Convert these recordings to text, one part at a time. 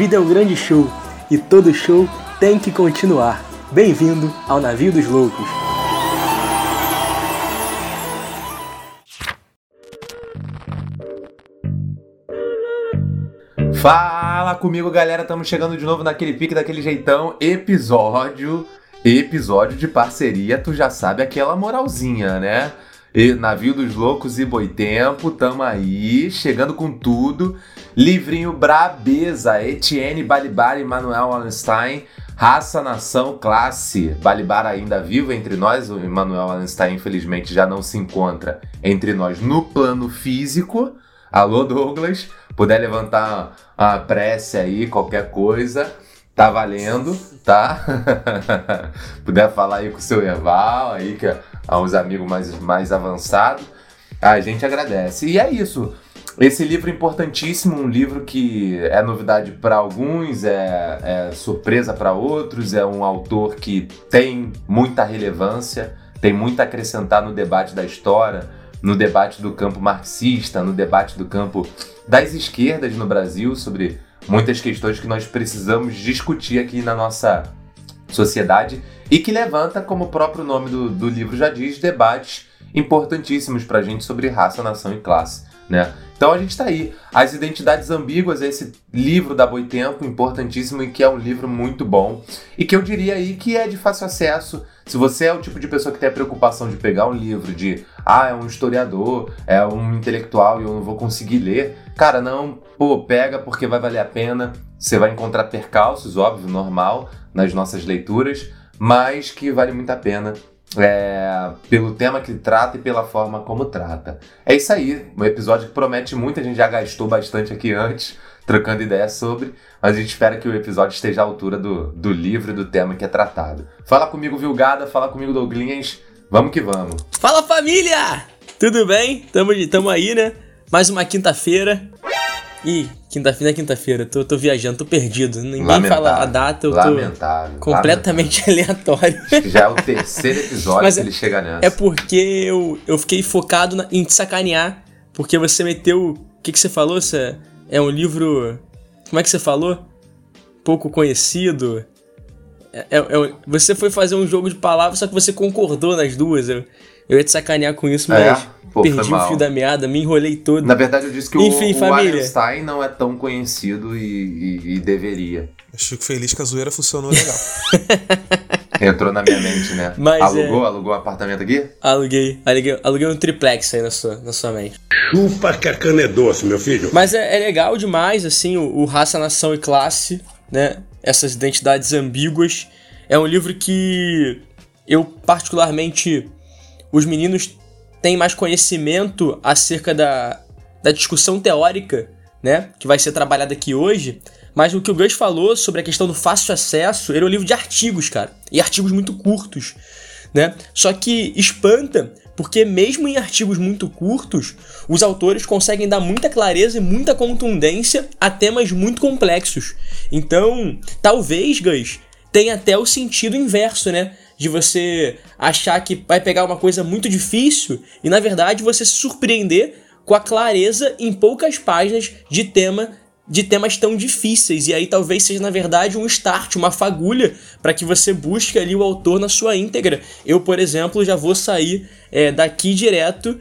vida é um grande show e todo show tem que continuar. Bem-vindo ao Navio dos Loucos. Fala comigo, galera. Estamos chegando de novo naquele pique, daquele jeitão. Episódio. Episódio de parceria, tu já sabe aquela moralzinha, né? E Navio dos Loucos e Boitempo, tamo aí, chegando com tudo. Livrinho Brabeza, Etienne Balibar e Manuel Wallenstein. Raça, nação, classe. Balibar ainda vivo entre nós, o Manuel Wallenstein infelizmente já não se encontra entre nós no plano físico. Alô, Douglas puder levantar a prece aí, qualquer coisa, tá valendo, tá? puder falar aí com o seu Erval, aí, que uns amigos mais, mais avançados, a gente agradece. E é isso. Esse livro é importantíssimo, um livro que é novidade para alguns, é, é surpresa para outros, é um autor que tem muita relevância, tem muito a acrescentar no debate da história, no debate do campo marxista, no debate do campo das esquerdas no Brasil sobre muitas questões que nós precisamos discutir aqui na nossa sociedade e que levanta, como o próprio nome do, do livro já diz, debates importantíssimos para a gente sobre raça, nação e classe. Né? Então a gente está aí. As Identidades Ambíguas, esse livro da Boitempo, importantíssimo e que é um livro muito bom. E que eu diria aí que é de fácil acesso. Se você é o tipo de pessoa que tem a preocupação de pegar um livro de ah, é um historiador, é um intelectual e eu não vou conseguir ler, cara, não, pô, pega porque vai valer a pena. Você vai encontrar percalços, óbvio, normal, nas nossas leituras, mas que vale muito a pena é, pelo tema que trata e pela forma como trata. É isso aí, um episódio que promete muito, a gente já gastou bastante aqui antes, trocando ideias sobre, mas a gente espera que o episódio esteja à altura do, do livro e do tema que é tratado. Fala comigo, Vilgada, fala comigo, Douglinhas, vamos que vamos. Fala família! Tudo bem? Tamo, tamo aí, né? Mais uma quinta-feira. Ih, quinta-feira é quinta-feira, tô, tô viajando, tô perdido. Ninguém lamentável, fala a data, eu tô lamentável, completamente lamentável. aleatório. Acho que já é o terceiro episódio Mas que ele chega nessa. É porque eu, eu fiquei focado na, em te sacanear, porque você meteu. O que, que você falou? Você, é um livro. Como é que você falou? Pouco conhecido. É, é, é, você foi fazer um jogo de palavras, só que você concordou nas duas. Eu, eu ia te sacanear com isso, é? mas. Pô, Perdi o fio da meada, me enrolei todo. Na verdade, eu disse que Enfim, o, família. o Einstein não é tão conhecido e, e, e deveria. Eu fico feliz que a zoeira funcionou legal. Entrou na minha mente, né? Mas alugou? É... Alugou um apartamento aqui? Aluguei. Aluguei, aluguei um triplex aí na sua, na sua mente. Chupa que a cana é doce, meu filho. Mas é, é legal demais, assim, o, o Raça, Nação e Classe, né? Essas identidades ambíguas. É um livro que eu, particularmente, os meninos tem mais conhecimento acerca da, da discussão teórica, né, que vai ser trabalhada aqui hoje, mas o que o Gus falou sobre a questão do fácil acesso, ele é um livro de artigos, cara, e artigos muito curtos, né? Só que espanta, porque mesmo em artigos muito curtos, os autores conseguem dar muita clareza e muita contundência a temas muito complexos. Então, talvez, Gus, tenha até o sentido inverso, né? De você achar que vai pegar uma coisa muito difícil e na verdade você se surpreender com a clareza em poucas páginas de tema de temas tão difíceis e aí talvez seja na verdade um start, uma fagulha para que você busque ali o autor na sua íntegra. Eu, por exemplo, já vou sair é, daqui direto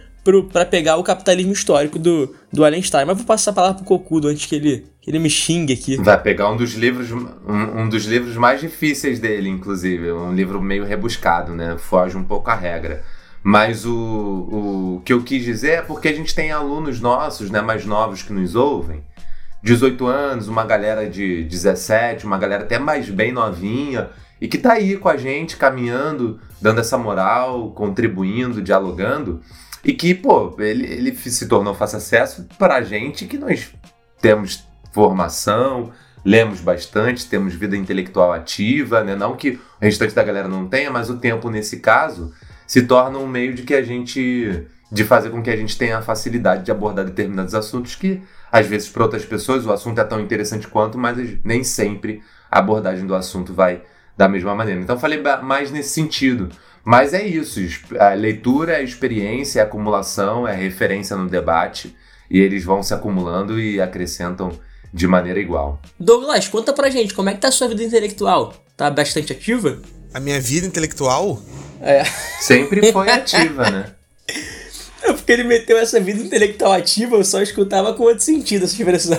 para pegar o capitalismo histórico do, do Allenstein. Mas vou passar a palavra pro Cocudo antes que ele, que ele me xingue aqui. Vai pegar um dos livros um, um, dos livros mais difíceis dele, inclusive. Um livro meio rebuscado, né? Foge um pouco à regra. Mas o, o que eu quis dizer é porque a gente tem alunos nossos, né, mais novos que nos ouvem. 18 anos, uma galera de 17, uma galera até mais bem novinha, e que tá aí com a gente, caminhando, dando essa moral, contribuindo, dialogando. E que, pô, ele, ele se tornou fácil acesso pra gente que nós temos formação, lemos bastante, temos vida intelectual ativa, né? Não que o restante da galera não tenha, mas o tempo nesse caso se torna um meio de que a gente de fazer com que a gente tenha a facilidade de abordar determinados assuntos que às vezes para outras pessoas o assunto é tão interessante quanto, mas nem sempre a abordagem do assunto vai da mesma maneira. Então falei mais nesse sentido. Mas é isso, a leitura é experiência, é acumulação, é referência no debate, e eles vão se acumulando e acrescentam de maneira igual. Douglas, conta pra gente, como é que tá a sua vida intelectual? Tá bastante ativa? A minha vida intelectual? É. Sempre foi ativa, né? É porque ele meteu essa vida intelectual ativa, eu só escutava com outro sentido essa expressão.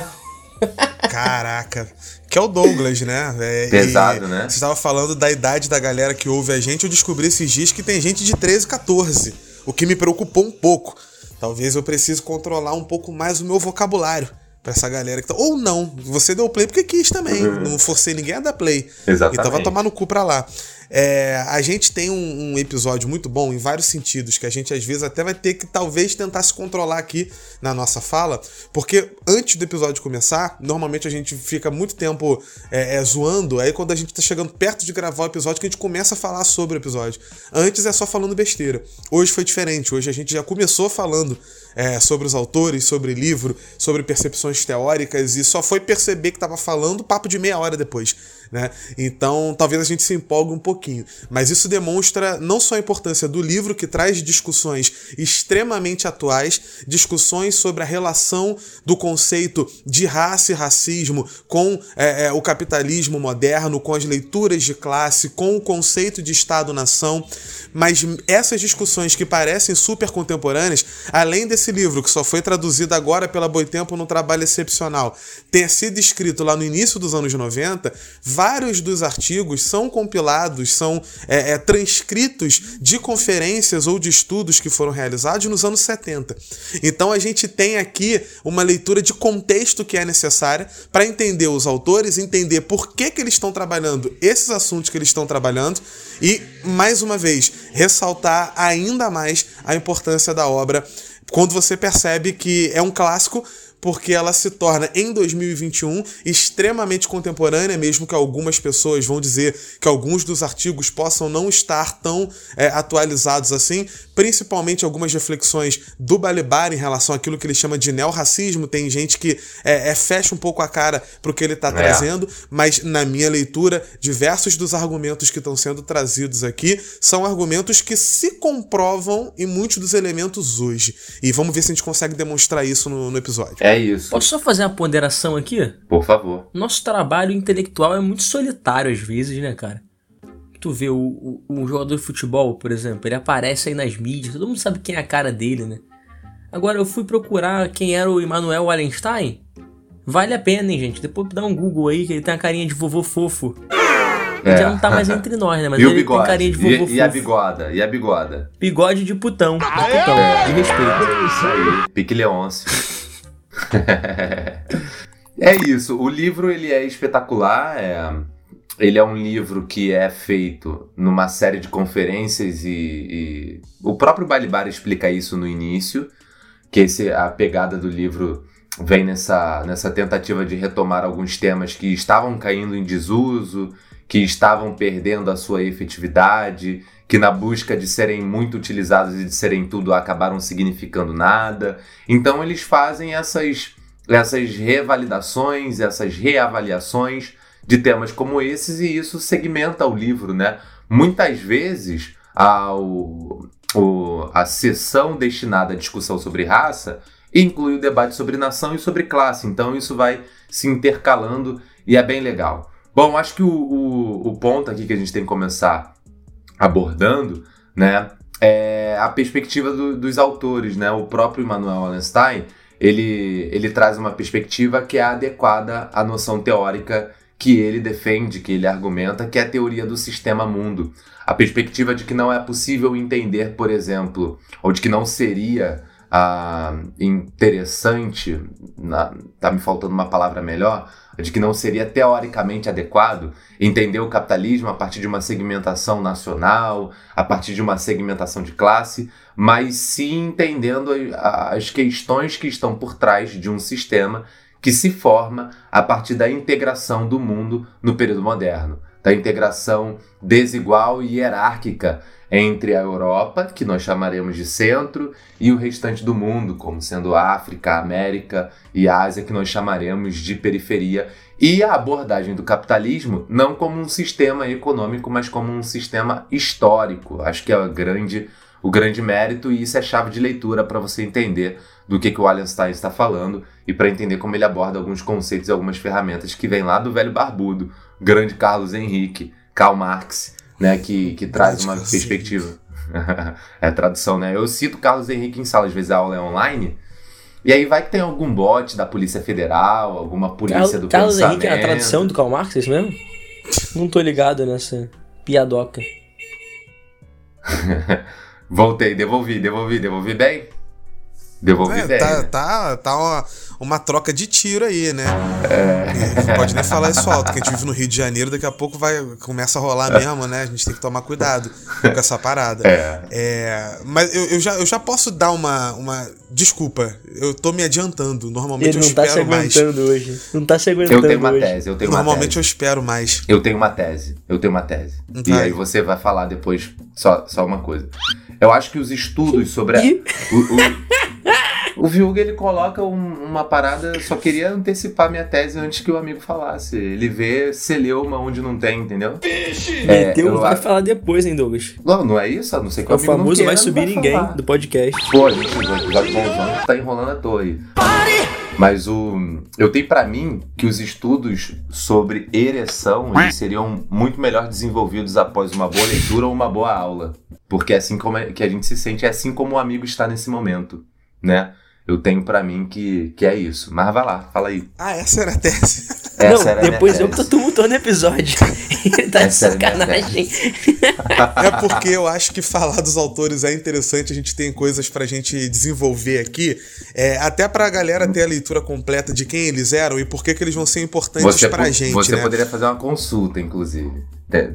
Caraca. Que é o Douglas, né? É, Pesado, né? Você estava falando da idade da galera que ouve a gente. Eu descobri esses dias que tem gente de 13, 14. O que me preocupou um pouco. Talvez eu precise controlar um pouco mais o meu vocabulário pra essa galera que tá. Ou não, você deu play porque quis também. Uhum. Não forcei ninguém a dar play. Exatamente. Então vai tomar no cu pra lá. É, a gente tem um, um, episódio muito bom em vários sentidos, que a gente às vezes até vai ter que talvez tentar se controlar aqui na nossa fala, porque antes do episódio começar, normalmente a gente fica muito tempo é, é, zoando, aí quando a gente tá chegando perto de gravar o episódio, que a gente começa a falar sobre o episódio. Antes é só falando besteira. Hoje foi diferente, hoje a gente já começou falando é, sobre os autores, sobre livro, sobre percepções teóricas e só foi perceber que estava falando papo de meia hora depois né? Então, talvez a gente se empolgue um pouquinho. Mas isso demonstra não só a importância do livro, que traz discussões extremamente atuais, discussões sobre a relação do conceito de raça e racismo com é, é, o capitalismo moderno, com as leituras de classe, com o conceito de Estado-nação. Mas essas discussões que parecem super contemporâneas, além desse livro, que só foi traduzido agora pela Boitempo num trabalho excepcional, ter sido escrito lá no início dos anos 90, vários dos artigos são compilados, são é, é, transcritos de conferências ou de estudos que foram realizados nos anos 70. Então a gente tem aqui uma leitura de contexto que é necessária para entender os autores, entender por que, que eles estão trabalhando esses assuntos que eles estão trabalhando e, mais uma vez, ressaltar ainda mais a importância da obra quando você percebe que é um clássico porque ela se torna em 2021 extremamente contemporânea, mesmo que algumas pessoas vão dizer que alguns dos artigos possam não estar tão é, atualizados assim, principalmente algumas reflexões do Balibar em relação àquilo que ele chama de neorracismo. Tem gente que é, é fecha um pouco a cara para o que ele está é. trazendo, mas na minha leitura, diversos dos argumentos que estão sendo trazidos aqui são argumentos que se comprovam em muitos dos elementos hoje. E vamos ver se a gente consegue demonstrar isso no, no episódio. É isso. Posso só fazer uma ponderação aqui? Por favor. Nosso trabalho intelectual é muito solitário às vezes, né, cara? Tu vê o, o, o jogador de futebol, por exemplo, ele aparece aí nas mídias, todo mundo sabe quem é a cara dele, né? Agora eu fui procurar quem era o Emmanuel Wallenstein. Vale a pena, hein, gente? Depois dá um Google aí que ele tem a carinha de vovô fofo. É. Já não tá mais entre nós, né? Mas e ele bigode? tem carinha de vovô e, fofo. E a bigoda? E a bigoda? Bigode de putão. De putão. É. De respeito. Isso aí. Pique Leôncio. é isso. O livro ele é espetacular. É... Ele é um livro que é feito numa série de conferências e, e... o próprio Balibar explica isso no início, que esse, a pegada do livro vem nessa, nessa tentativa de retomar alguns temas que estavam caindo em desuso, que estavam perdendo a sua efetividade, que na busca de serem muito utilizados e de serem tudo acabaram significando nada. Então eles fazem essas essas revalidações, essas reavaliações de temas como esses e isso segmenta o livro, né? Muitas vezes ao, o, a sessão destinada à discussão sobre raça inclui o debate sobre nação e sobre classe, então isso vai se intercalando e é bem legal. Bom, acho que o, o, o ponto aqui que a gente tem que começar abordando, né, é a perspectiva do, dos autores, né? O próprio Immanuel Wallenstein, ele, ele traz uma perspectiva que é adequada à noção teórica que ele defende, que ele argumenta, que é a teoria do sistema mundo. A perspectiva de que não é possível entender, por exemplo, ou de que não seria ah, interessante, na, tá me faltando uma palavra melhor, de que não seria teoricamente adequado entender o capitalismo a partir de uma segmentação nacional, a partir de uma segmentação de classe, mas sim entendendo as questões que estão por trás de um sistema que se forma a partir da integração do mundo no período moderno, da integração desigual e hierárquica entre a Europa, que nós chamaremos de centro, e o restante do mundo, como sendo África, América e Ásia, que nós chamaremos de periferia, e a abordagem do capitalismo não como um sistema econômico, mas como um sistema histórico. Acho que é o grande, o grande mérito e isso é chave de leitura para você entender do que, que o Wallenstein está falando e para entender como ele aborda alguns conceitos e algumas ferramentas que vêm lá do velho barbudo, grande Carlos Henrique, Karl Marx, né, que, que traz uma perspectiva. é tradução, né? Eu cito Carlos Henrique em sala, às vezes a aula é online, e aí vai que tem algum bot da Polícia Federal, alguma polícia do Carlos pensamento. Henrique é a tradução do Karl Marx, é isso mesmo? Não tô ligado nessa piadoca. Voltei, devolvi, devolvi, devolvi bem? Devolvi É, bem. tá, né? tá, tá uma, uma troca de tiro aí, né? É. Não pode nem falar isso alto, que a gente vive no Rio de Janeiro, daqui a pouco vai, começa a rolar mesmo, né? A gente tem que tomar cuidado com essa parada. É. É, mas eu, eu já, eu já posso dar uma, uma. Desculpa, eu tô me adiantando. Normalmente Ele eu não tá se espero mais. aguentando hoje. Não tá se Eu aguentando tenho uma hoje. tese, eu tenho uma Normalmente eu tese. espero mais. Eu tenho uma tese, eu tenho uma tese. E Vai. aí você vai falar depois só, só uma coisa. Eu acho que os estudos sobre a, Ih. o, o, o Viúga, ele coloca um- uma parada, só queria antecipar minha tese antes que o amigo falasse. Ele vê celeuma onde não tem, entendeu? É, Meteu, eu vai falar depois, hein, Douglas? Não, não é isso? A não sei que É o não famoso queira, vai subir ninguém falar. do podcast. Pô, a gente, o bonzão tá enrolando à toa aí. Mas o, eu tenho pra mim que os estudos sobre ereção eles seriam muito melhor desenvolvidos após uma boa leitura ou uma boa aula. Porque é assim como é- que a gente se sente, é assim como o amigo está nesse momento, né? Eu tenho pra mim que, que é isso. Mas vai lá, fala aí. Ah, essa era a tese. Essa não, era depois eu que tô tumultuando o episódio. Tá de sacanagem. É porque eu acho que falar dos autores é interessante, a gente tem coisas pra gente desenvolver aqui, é, até pra galera ter a leitura completa de quem eles eram e por que, que eles vão ser importantes Você, pra gente, você né? poderia fazer uma consulta, inclusive.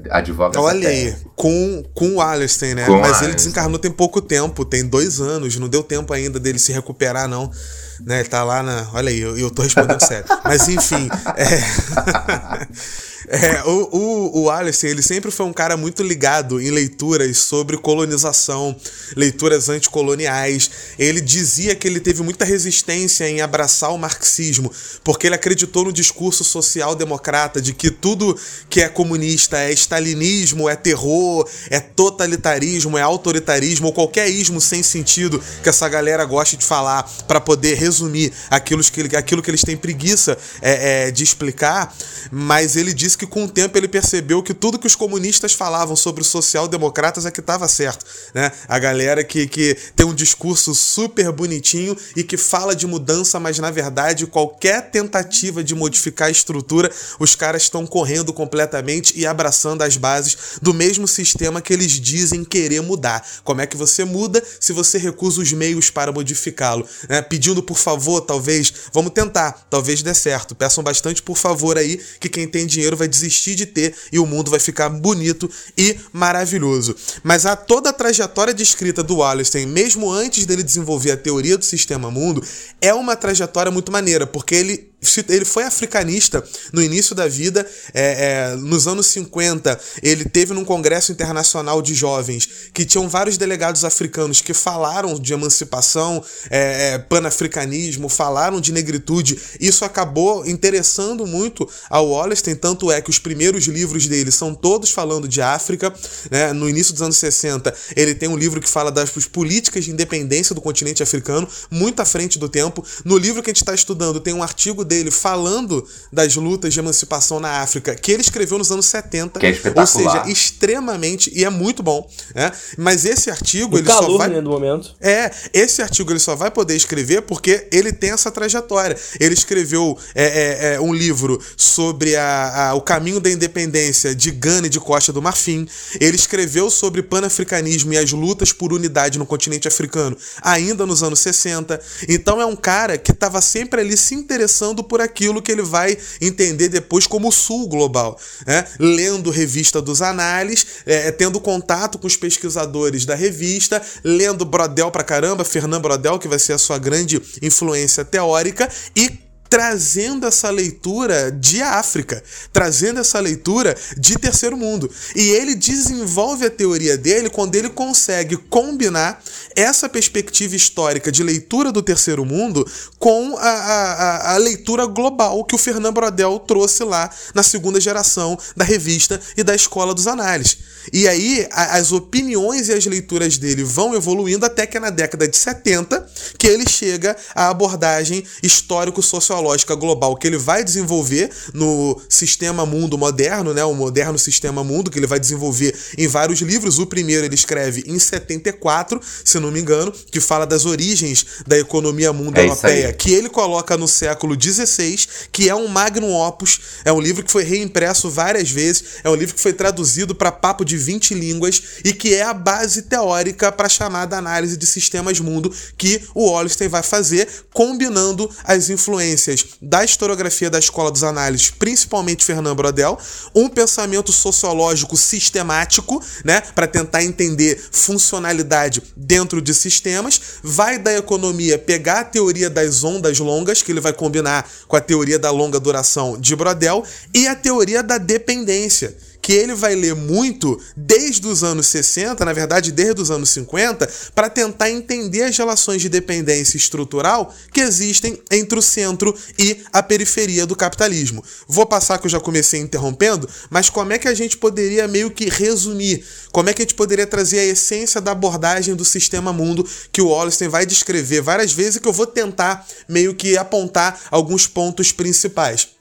Advoga Olha aí, tese. com, com o Alistair, né? Com Mas ele desencarnou tem pouco tempo, tem dois anos, não deu tempo ainda dele se recuperar, não. Né? Ele tá lá na. Olha aí, eu, eu tô respondendo sério. Mas enfim, é. É, o, o, o Alistair, ele sempre foi um cara muito ligado em leituras sobre colonização, leituras anticoloniais. Ele dizia que ele teve muita resistência em abraçar o marxismo, porque ele acreditou no discurso social-democrata de que tudo que é comunista é stalinismo, é terror, é totalitarismo, é autoritarismo, ou qualquer ismo sem sentido que essa galera goste de falar para poder resumir aquilo que, aquilo que eles têm preguiça é, é, de explicar. Mas ele disse que com o tempo ele percebeu que tudo que os comunistas falavam sobre os social-democratas é que estava certo. Né? A galera que, que tem um discurso super bonitinho e que fala de mudança, mas na verdade qualquer tentativa de modificar a estrutura, os caras estão correndo completamente e abraçando as bases do mesmo sistema que eles dizem querer mudar. Como é que você muda se você recusa os meios para modificá-lo? né? Pedindo por favor, talvez, vamos tentar, talvez dê certo. Peçam bastante por favor aí, que quem tem dinheiro vai desistir de ter e o mundo vai ficar bonito e maravilhoso. Mas a toda a trajetória descrita do Wallerstein, mesmo antes dele desenvolver a teoria do sistema mundo, é uma trajetória muito maneira, porque ele ele foi africanista no início da vida, é, é, nos anos 50, ele teve num congresso internacional de jovens que tinham vários delegados africanos que falaram de emancipação, é, é, panafricanismo, falaram de negritude. Isso acabou interessando muito ao Wallerstein, tanto é que os primeiros livros dele são todos falando de África. Né? No início dos anos 60, ele tem um livro que fala das políticas de independência do continente africano, muito à frente do tempo. No livro que a gente está estudando, tem um artigo dele falando das lutas de emancipação na África, que ele escreveu nos anos 70. Que é ou espetacular. seja, extremamente, e é muito bom. Né? Mas esse artigo, O ele só calor, vai. né, do momento. É, esse artigo ele só vai poder escrever porque ele tem essa trajetória. Ele escreveu é, é, é, um livro sobre a, a- o caminho da independência de Gana e de Costa do Marfim. Ele escreveu sobre panafricanismo e as lutas por unidade no continente africano ainda nos anos 60. Então é um cara que estava sempre ali se interessando por aquilo que ele vai entender depois como Sul global. né? Lendo revista dos análises, é, tendo contato com os pesquisadores da revista, lendo Brodel pra caramba, Fernand Brodel, que vai ser a sua grande influência teórica, e trazendo essa leitura de África, trazendo essa leitura de terceiro mundo. E ele desenvolve a teoria dele quando ele consegue combinar essa perspectiva histórica de leitura do terceiro mundo com a, a, a leitura global que o Fernando Brodel trouxe lá na segunda geração da revista e da Escola dos Análises. E aí a, as opiniões e as leituras dele vão evoluindo até que é na década de 70 que ele chega à abordagem histórico-sociológica global que ele vai desenvolver no sistema mundo moderno, né, o moderno sistema mundo que ele vai desenvolver em vários livros. O primeiro ele escreve em 74, se não me engano, que fala das origens da economia mundo é europeia, que ele coloca no século 16, que é um magnum opus, é um livro que foi reimpresso várias vezes, é um livro que foi traduzido para papo de de 20 línguas e que é a base teórica para a chamada análise de sistemas mundo que o Wallerstein vai fazer, combinando as influências da historiografia da escola dos análises, principalmente Fernando Brodel, um pensamento sociológico sistemático, né, para tentar entender funcionalidade dentro de sistemas, vai da economia pegar a teoria das ondas longas, que ele vai combinar com a teoria da longa duração de Brodel, e a teoria da dependência que ele vai ler muito desde os anos 60, na verdade desde os anos 50, para tentar entender as relações de dependência estrutural que existem entre o centro e a periferia do capitalismo. Vou passar que eu já comecei interrompendo, mas como é que a gente poderia meio que resumir? Como é que a gente poderia trazer a essência da abordagem do sistema mundo que o Wallerstein vai descrever várias vezes e que eu vou tentar meio que apontar alguns pontos principais.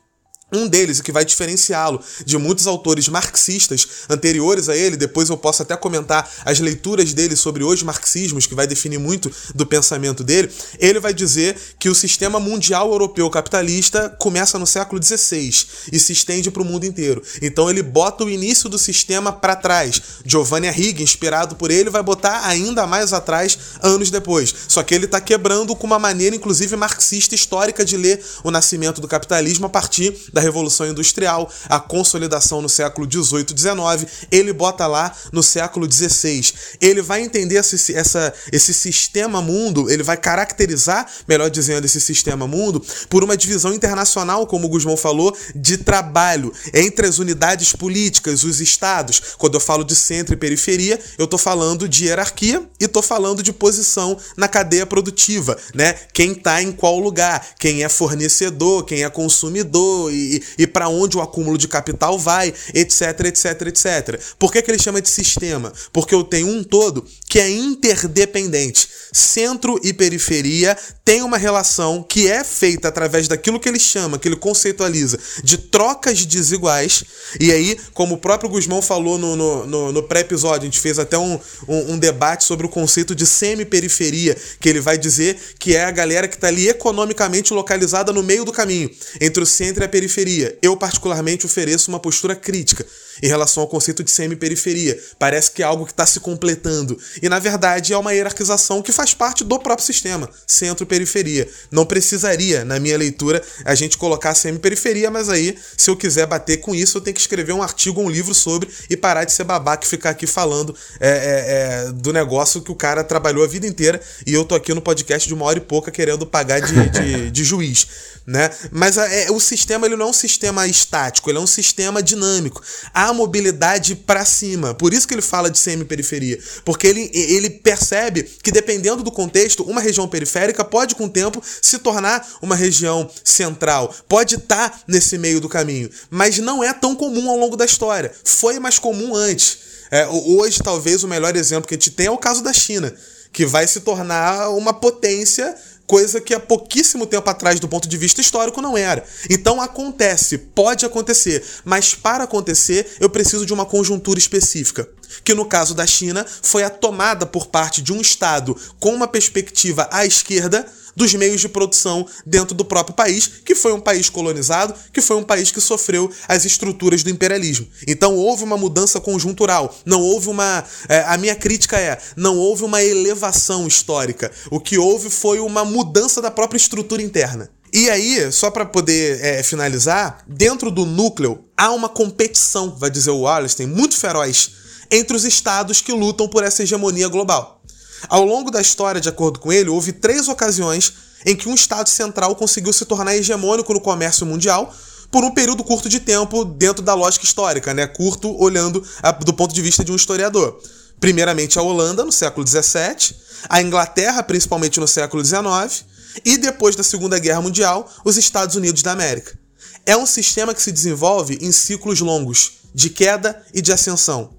Um deles, o que vai diferenciá-lo de muitos autores marxistas anteriores a ele, depois eu posso até comentar as leituras dele sobre os marxismos, que vai definir muito do pensamento dele, ele vai dizer que o sistema mundial europeu capitalista começa no século XVI e se estende para o mundo inteiro. Então ele bota o início do sistema para trás. Giovanni Arrighi, inspirado por ele, vai botar ainda mais atrás anos depois. Só que ele está quebrando com uma maneira, inclusive, marxista histórica de ler o nascimento do capitalismo a partir da Revolução Industrial, a consolidação no século 18, 19, ele bota lá no século 16. Ele vai entender esse, essa, esse sistema mundo, ele vai caracterizar, melhor dizendo, esse sistema mundo por uma divisão internacional, como o Guzmão falou, de trabalho entre as unidades políticas, os estados. Quando eu falo de centro e periferia, eu estou falando de hierarquia e estou falando de posição na cadeia produtiva, né? Quem está em qual lugar, quem é fornecedor, quem é consumidor e e, para onde o acúmulo de capital vai, etc, etc, etc. Por que, que ele chama de sistema? Porque eu tenho um todo que é interdependente. Centro e periferia têm uma relação que é feita através daquilo que ele chama, que ele conceitualiza, de trocas desiguais. E aí, como o próprio Guzmão falou no, no, no, no pré-episódio, a gente fez até um, um, um debate sobre o conceito de semi-periferia, que ele vai dizer que é a galera que está ali economicamente localizada no meio do caminho, entre o centro e a periferia periferia. Eu, particularmente, ofereço uma postura crítica em relação ao conceito de semi-periferia. Parece que é algo que está se completando. E, na verdade, é uma hierarquização que faz parte do próprio sistema, centro-periferia. Não precisaria, na minha leitura, a gente colocar semi-periferia, mas aí, se eu quiser bater com isso, eu tenho que escrever um artigo um livro sobre e parar de ser babaca e ficar aqui falando é, é, é, do negócio que o cara trabalhou a vida inteira e eu tô aqui no podcast de uma hora e pouca querendo pagar de, de, de juiz né? Mas é, o sistema ele não é um sistema estático, ele é um sistema dinâmico. Há mobilidade para cima. Por isso que ele fala de semi-periferia, porque ele, ele percebe que dependendo do contexto, uma região periférica pode com o tempo se tornar uma região central, pode estar tá nesse meio do caminho, mas não é tão comum ao longo da história. Foi mais comum antes. É, hoje, talvez, o melhor exemplo que a gente tem é o caso da China, que vai se tornar uma potência coisa que há pouquíssimo tempo atrás, do ponto de vista histórico, não era. Então acontece, pode acontecer, mas para acontecer eu preciso de uma conjuntura específica. Que no caso da China foi a tomada por parte de um Estado com uma perspectiva à esquerda dos meios de produção dentro do próprio país, que foi um país colonizado, que foi um país que sofreu as estruturas do imperialismo. Então houve uma mudança conjuntural, não houve uma. É, a minha crítica é: não houve uma elevação histórica. O que houve foi uma mudança da própria estrutura interna. E aí, só para poder é, finalizar, dentro do núcleo há uma competição, vai dizer o Wallerstein, muito feroz entre os estados que lutam por essa hegemonia global. Ao longo da história, de acordo com ele, houve três ocasiões em que um Estado central conseguiu se tornar hegemônico no comércio mundial por um período curto de tempo dentro da lógica histórica, né? Curto olhando a, do ponto de vista de um historiador. Primeiramente a Holanda, no século XVII, a Inglaterra, principalmente no século XIX, e depois da Segunda Guerra Mundial, os Estados Unidos da América. É um sistema que se desenvolve em ciclos longos, de queda e de ascensão,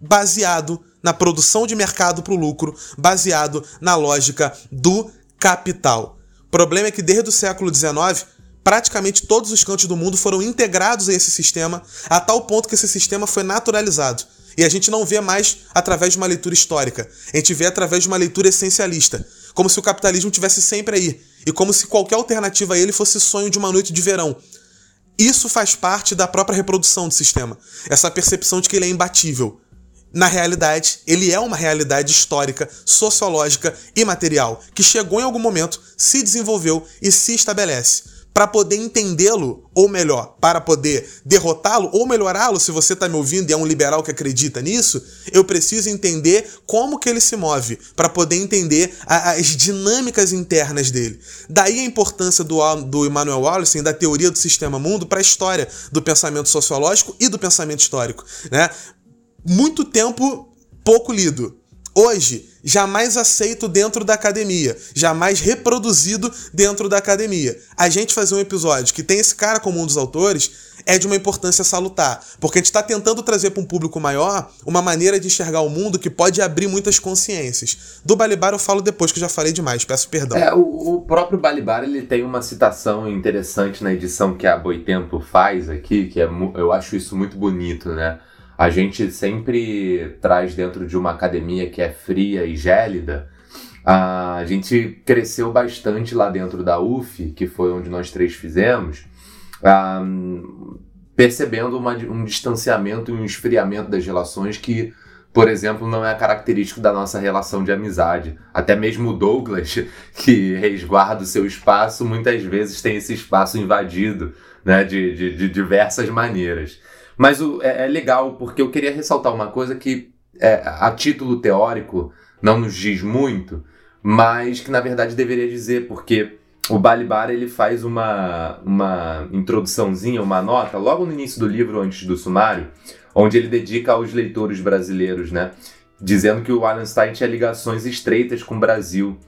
baseado na produção de mercado para o lucro, baseado na lógica do capital. O problema é que desde o século XIX, praticamente todos os cantos do mundo foram integrados a esse sistema, a tal ponto que esse sistema foi naturalizado. E a gente não vê mais através de uma leitura histórica, a gente vê através de uma leitura essencialista, como se o capitalismo tivesse sempre aí, e como se qualquer alternativa a ele fosse sonho de uma noite de verão. Isso faz parte da própria reprodução do sistema, essa percepção de que ele é imbatível. Na realidade, ele é uma realidade histórica, sociológica e material que chegou em algum momento, se desenvolveu e se estabelece para poder entendê-lo, ou melhor, para poder derrotá-lo ou melhorá-lo, se você está me ouvindo e é um liberal que acredita nisso, eu preciso entender como que ele se move, para poder entender a, as dinâmicas internas dele. Daí a importância do, do Emmanuel Wallace, da teoria do sistema mundo, para a história do pensamento sociológico e do pensamento histórico. Né? Muito tempo pouco lido. Hoje, jamais aceito dentro da academia, jamais reproduzido dentro da academia. A gente fazer um episódio que tem esse cara como um dos autores é de uma importância salutar, porque a gente está tentando trazer para um público maior uma maneira de enxergar o mundo que pode abrir muitas consciências. Do Balibar eu falo depois que eu já falei demais, peço perdão. É, o, o próprio Balibar ele tem uma citação interessante na edição que a Boitempo faz aqui, que é, eu acho isso muito bonito, né? A gente sempre traz dentro de uma academia que é fria e gélida. A gente cresceu bastante lá dentro da UF, que foi onde nós três fizemos, percebendo uma, um distanciamento e um esfriamento das relações que, por exemplo, não é característico da nossa relação de amizade. Até mesmo o Douglas, que resguarda o seu espaço, muitas vezes tem esse espaço invadido né, de, de, de diversas maneiras. Mas o, é, é, legal porque eu queria ressaltar uma coisa que é, a título teórico não nos diz muito, mas que na verdade deveria dizer, porque o Balibar ele faz uma, uma introduçãozinha, uma nota, logo no início do livro, antes do sumário, onde ele dedica aos leitores brasileiros, né? Dizendo que o Wallenstein tinha ligações estreitas com o Brasil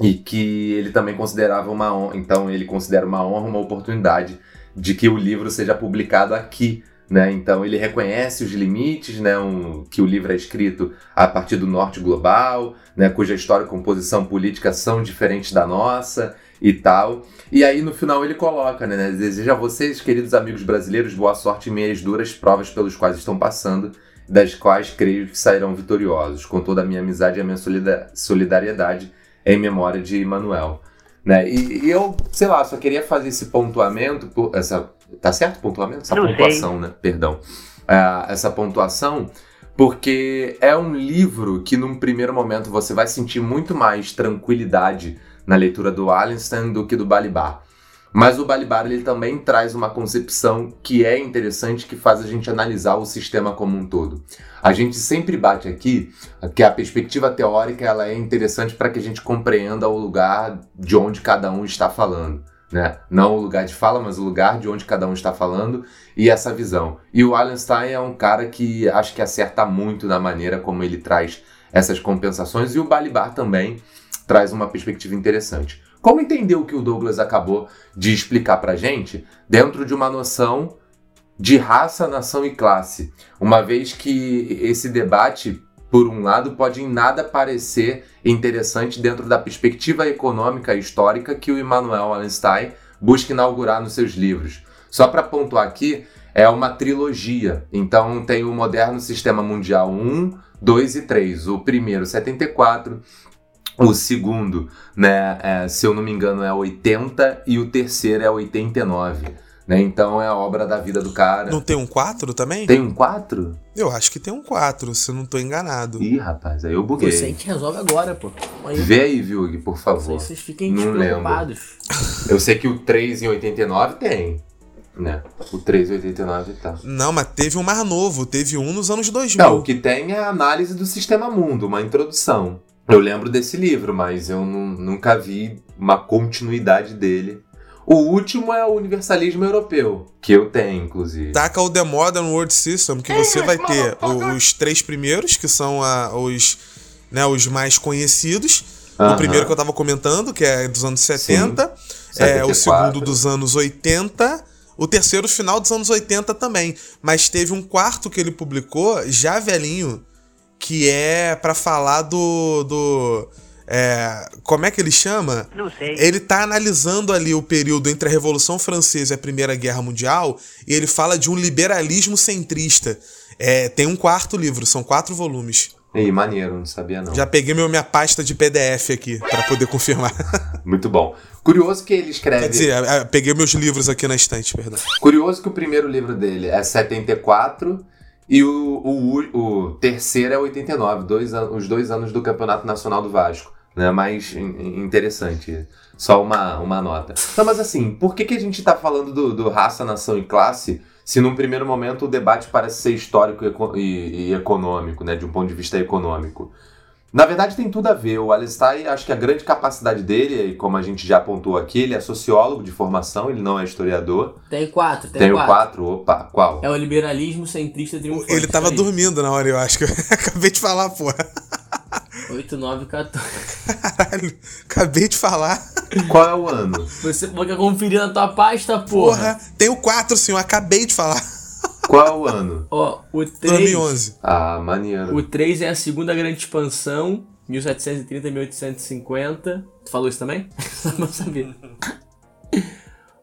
e que ele também considerava uma honra, então ele considera uma honra, uma oportunidade de que o livro seja publicado aqui né? Então ele reconhece os limites, né? Um, que o livro é escrito a partir do norte global, né? cuja história e composição política são diferentes da nossa e tal. E aí no final ele coloca, né? Deseja a vocês, queridos amigos brasileiros, boa sorte em meias duras provas pelos quais estão passando, das quais creio que sairão vitoriosos, com toda a minha amizade e a minha solidariedade em memória de Emanuel. Né? E, e, eu, sei lá, só queria fazer esse pontuamento, essa Tá certo pontuamento? Essa Não pontuação, sei. né? Perdão. Uh, essa pontuação, porque é um livro que, num primeiro momento, você vai sentir muito mais tranquilidade na leitura do Wallenstein do que do Balibar. Mas o Balibar ele também traz uma concepção que é interessante, que faz a gente analisar o sistema como um todo. A gente sempre bate aqui que a perspectiva teórica ela é interessante para que a gente compreenda o lugar de onde cada um está falando né? Não o lugar de fala, mas o lugar de onde cada um está falando e essa visão. E o Wallenstein é um cara que acho que acerta muito na maneira como ele traz essas compensações e o Balibar também traz uma perspectiva interessante. Como entender o que o Douglas acabou de explicar pra gente dentro de uma noção de raça, nação e classe, uma vez que esse debate por um lado, pode em nada parecer interessante dentro da perspectiva econômica e histórica que o Immanuel Wallenstein busca inaugurar nos seus livros. Só para pontuar aqui, é uma trilogia. Então tem o Moderno Sistema Mundial 1, 2 e 3. O primeiro, 74. O segundo, né, é, se eu não me engano, é 80 e o terceiro é 89. Né? Então é a obra da vida do cara. Não tem um 4 também? Tem um 4? Eu acho que tem um 4, se eu não tô enganado. Ih, rapaz, aí eu buguei. Você que resolve agora, pô. Aí. Vê aí, Vilg, por favor. Vocês fiquem não preocupados. Eu sei que o 3 em 89 tem. Né? O 3 em 89 tá. Não, mas teve um mais novo, teve um nos anos 2000. Não, o que tem é a análise do sistema mundo, uma introdução. Eu lembro desse livro, mas eu nunca vi uma continuidade dele. O último é o Universalismo Europeu, que eu tenho, inclusive. Taca o The Modern World System, que você vai ter os três primeiros, que são a, os, né, os mais conhecidos. Uh -huh. O primeiro que eu tava comentando, que é dos anos 70. Sim, é, o segundo dos anos 80. O terceiro, final dos anos 80 também. Mas teve um quarto que ele publicou, já velhinho, que é para falar do. do é, como é que ele chama? Não sei. Ele tá analisando ali o período entre a Revolução Francesa e a Primeira Guerra Mundial e ele fala de um liberalismo centrista. É, tem um quarto livro, são quatro volumes. Ih, maneiro, não sabia não. Já peguei meu, minha pasta de PDF aqui para poder confirmar. Muito bom. Curioso que ele escreve. Quer dizer, peguei meus livros aqui na estante, perdão. Curioso que o primeiro livro dele é 74 e o, o, o terceiro é 89, dois, os dois anos do Campeonato Nacional do Vasco. Né? Mais interessante. Só uma, uma nota. Não, mas assim, por que, que a gente está falando do, do raça, nação e classe se num primeiro momento o debate parece ser histórico e, e, econômico, né? De um ponto de vista econômico? Na verdade, tem tudo a ver. O Alistair, acho que a grande capacidade dele, e como a gente já apontou aqui, ele é sociólogo de formação, ele não é historiador. Tem quatro, tem, tem quatro. quatro. Opa, qual? É o liberalismo centrista triunfante. Ele tava dormindo na hora, eu acho que eu acabei de falar, porra. 8, 9, 14. Caralho, acabei de falar. Qual é o ano? Você pode conferir na tua pasta, porra. Porra, tem o 4, senhor, acabei de falar. Qual é o ano? Ó, o 3. 2011. Ah, maneiro. O 3 é a segunda grande expansão, 1730 1850. Tu falou isso também? Não sabia.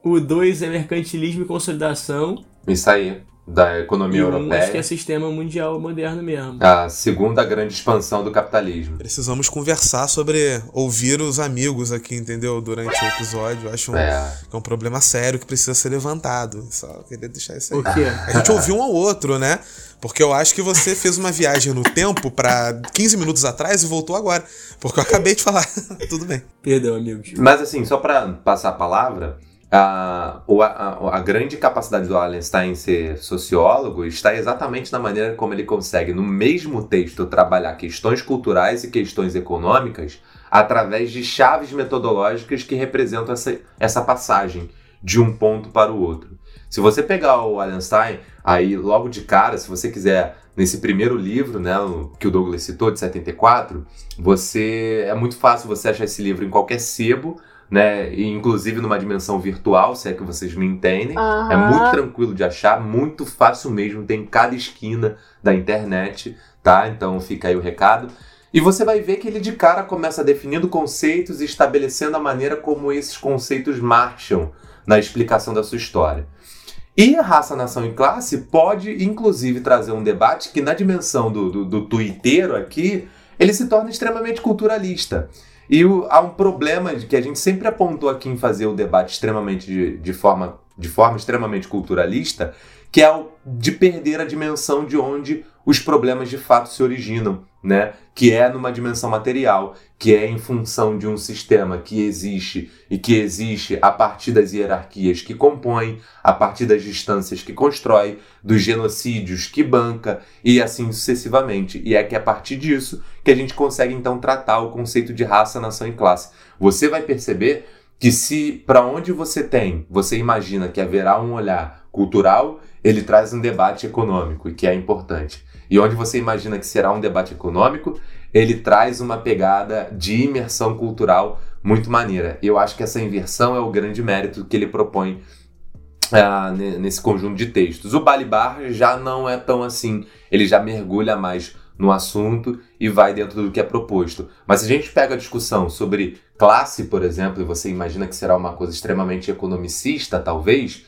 O 2 é mercantilismo e consolidação. Isso aí da economia e um, europeia. Acho que é sistema mundial moderno mesmo. A segunda grande expansão do capitalismo. Precisamos conversar sobre ouvir os amigos aqui, entendeu? Durante o episódio. Eu acho um, é. que é um problema sério que precisa ser levantado. Só queria deixar isso aí. O quê? A gente ouviu um ao outro, né? Porque eu acho que você fez uma viagem no tempo para 15 minutos atrás e voltou agora. Porque eu acabei de falar. Tudo bem. Perdão, amigos. Mas assim, só para passar a palavra, a, a, a, grande capacidade do Allenstein ser sociólogo está exatamente na maneira como ele consegue, no mesmo texto, trabalhar questões culturais e questões econômicas através de chaves metodológicas que representam essa, essa passagem de um ponto para o outro. Se você pegar o Allenstein, aí logo de cara, se você quiser, nesse primeiro livro, né, que o Douglas citou, de 74, você é muito fácil você achar esse livro em qualquer sebo, né? E, inclusive numa dimensão virtual, se é que vocês me entendem. Uhum. É muito tranquilo de achar, muito fácil mesmo, tem em cada esquina da internet, tá? Então fica aí o recado. E você vai ver que ele de cara começa definindo conceitos e estabelecendo a maneira como esses conceitos marcham na explicação da sua história. E a raça, nação e classe pode, inclusive, trazer um debate que, na dimensão do, do, do aqui, ele se torna extremamente culturalista. E o, há um problema que a gente sempre apontou aqui em fazer o debate extremamente de, de, forma, de forma extremamente culturalista, que é o de perder a dimensão de onde os problemas de fato se originam, né? Que é numa dimensão material, que é em função de um sistema que existe e que existe a partir das hierarquias que compõe, a partir das distâncias que constrói, dos genocídios que banca e assim sucessivamente. E é que é a partir disso que a gente consegue então tratar o conceito de raça, nação e classe. Você vai perceber que se para onde você tem, você imagina que haverá um olhar cultural, ele traz um debate econômico, e que é importante. E onde você imagina que será um debate econômico, ele traz uma pegada de imersão cultural muito maneira. Eu acho que essa inversão é o grande mérito que ele propõe ah, nesse conjunto de textos. O Balibar já não é tão assim, ele já mergulha mais no assunto e vai dentro do que é proposto. Mas se a gente pega a discussão sobre classe, por exemplo, e você imagina que será uma coisa extremamente economicista, talvez,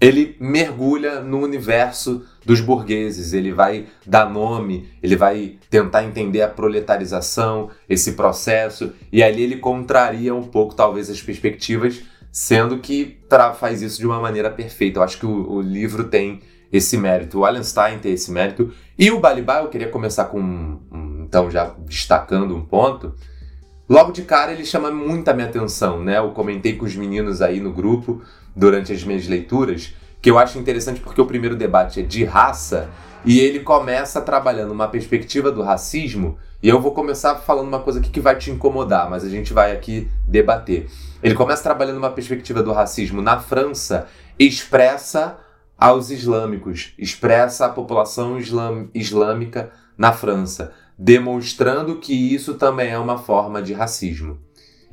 ele mergulha no universo dos burgueses, ele vai dar nome, ele vai tentar entender a proletarização, esse processo, e ali ele contraria um pouco, talvez, as perspectivas, sendo que faz isso de uma maneira perfeita. Eu acho que o, o livro tem esse mérito, o Allenstein tem esse mérito, e o Balibá, eu queria começar com, então, já destacando um ponto, Logo de cara ele chama muita minha atenção, né? Eu comentei com os meninos aí no grupo durante as minhas leituras, que eu acho interessante porque o primeiro debate é de raça e ele começa trabalhando uma perspectiva do racismo E eu vou começar falando uma coisa aqui que vai te incomodar, mas a gente vai aqui debater. Ele começa trabalhando uma perspectiva do racismo na França, expressa aos islâmicos, expressa a população islam, islâmica na França, demonstrando que isso também é uma forma de racismo.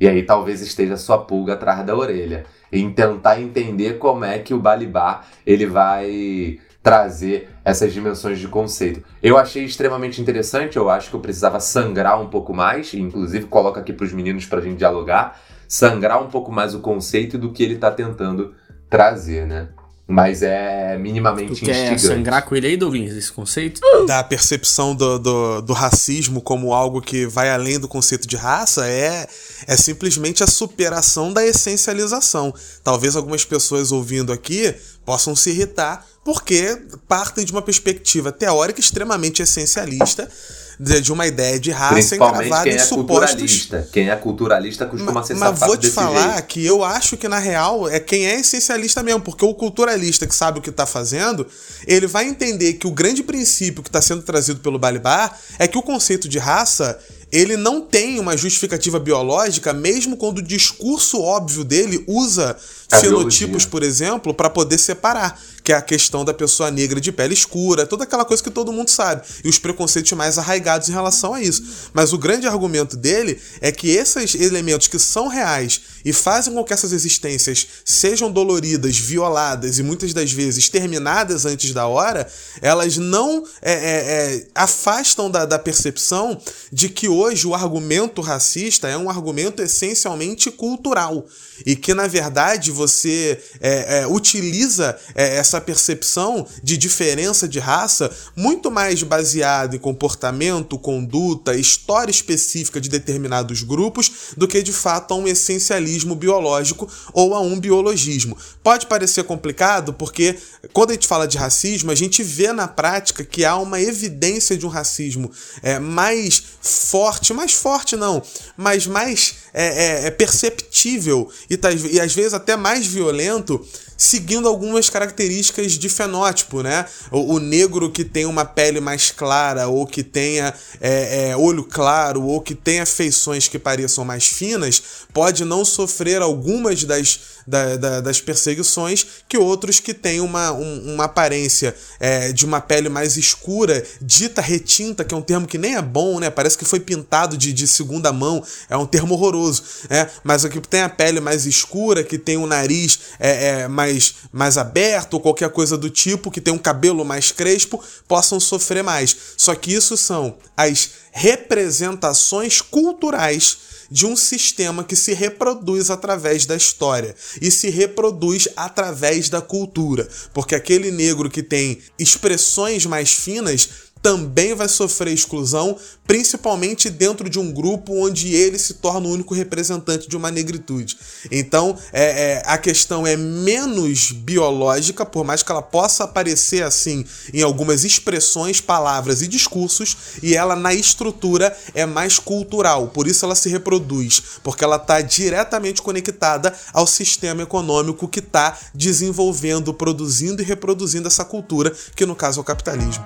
E aí talvez esteja sua pulga atrás da orelha, em tentar entender como é que o Balibá ele vai trazer essas dimensões de conceito. Eu achei extremamente interessante, eu acho que eu precisava sangrar um pouco mais, inclusive coloco aqui para os meninos para a gente dialogar, sangrar um pouco mais o conceito do que ele está tentando trazer, né? Mas é minimamente tu quer instigante. sangrar com ele aí, Douglas, esse conceito? Da percepção do, do, do, racismo como algo que vai além do conceito de raça é, é simplesmente a superação da essencialização. Talvez algumas pessoas ouvindo aqui possam se irritar porque partem de uma perspectiva teórica extremamente essencialista de uma ideia de raça encravada quem em é supostos. Culturalista. Quem é culturalista costuma mas, ser Mas vou te falar jeito. que eu acho que, na real, é quem é essencialista mesmo, porque o culturalista que sabe o que está fazendo, ele vai entender que o grande princípio que está sendo trazido pelo Balibar é que o conceito de raça ele não tem uma justificativa biológica, mesmo quando o discurso óbvio dele usa A fenotipos, biologia. por exemplo, para poder separar, que é a questão da pessoa negra de pele escura, toda aquela coisa que todo mundo sabe, e os preconceitos mais arraigados em relação a isso. Mas o grande argumento dele é que esses elementos que são reais e fazem com que essas existências sejam doloridas, violadas e muitas das vezes terminadas antes da hora, elas não é, é, é, afastam da, da percepção de que hoje o argumento racista é um argumento essencialmente cultural e que na verdade você é, é, utiliza é, essa percepção de diferença de raça muito mais baseada em comportamento, conduta, história específica de determinados grupos do que de fato a um essencialismo biológico ou a um biologismo. Pode parecer complicado porque quando a gente fala de racismo a gente vê na prática que há uma evidência de um racismo é, mais forte, mais forte não, mas mais é, é, é perceptível e, tá, e às vezes até mais violento seguindo algumas características de fenótipo, né? O, o, negro que tem uma pele mais clara, ou que tenha é, é, olho claro, ou que tenha feições que pareçam mais finas, pode não sofrer algumas das, da, da, das perseguições que outros que têm uma, um, uma aparência é, de uma pele mais escura, dita retinta, que é um termo que nem é bom, né? Parece que foi pintado de, de segunda mão, é um termo horroroso, né? Mas o que tem a pele mais escura, que tem um nariz é, mais mais, mais aberto ou qualquer coisa do tipo, que tem um cabelo mais crespo, possam sofrer mais. Só que isso são as representações culturais de um sistema que se reproduz através da história e se reproduz através da cultura, porque aquele negro que tem expressões mais finas também vai sofrer exclusão, principalmente dentro de um grupo onde ele se torna o único representante de uma negritude. Então, é, é, a questão é menos biológica, por mais que ela possa aparecer assim em algumas expressões, palavras e discursos, e ela na estrutura é mais cultural, por isso ela se reproduz, porque ela está diretamente conectada ao sistema econômico que está desenvolvendo, produzindo e reproduzindo essa cultura, que no caso é o capitalismo.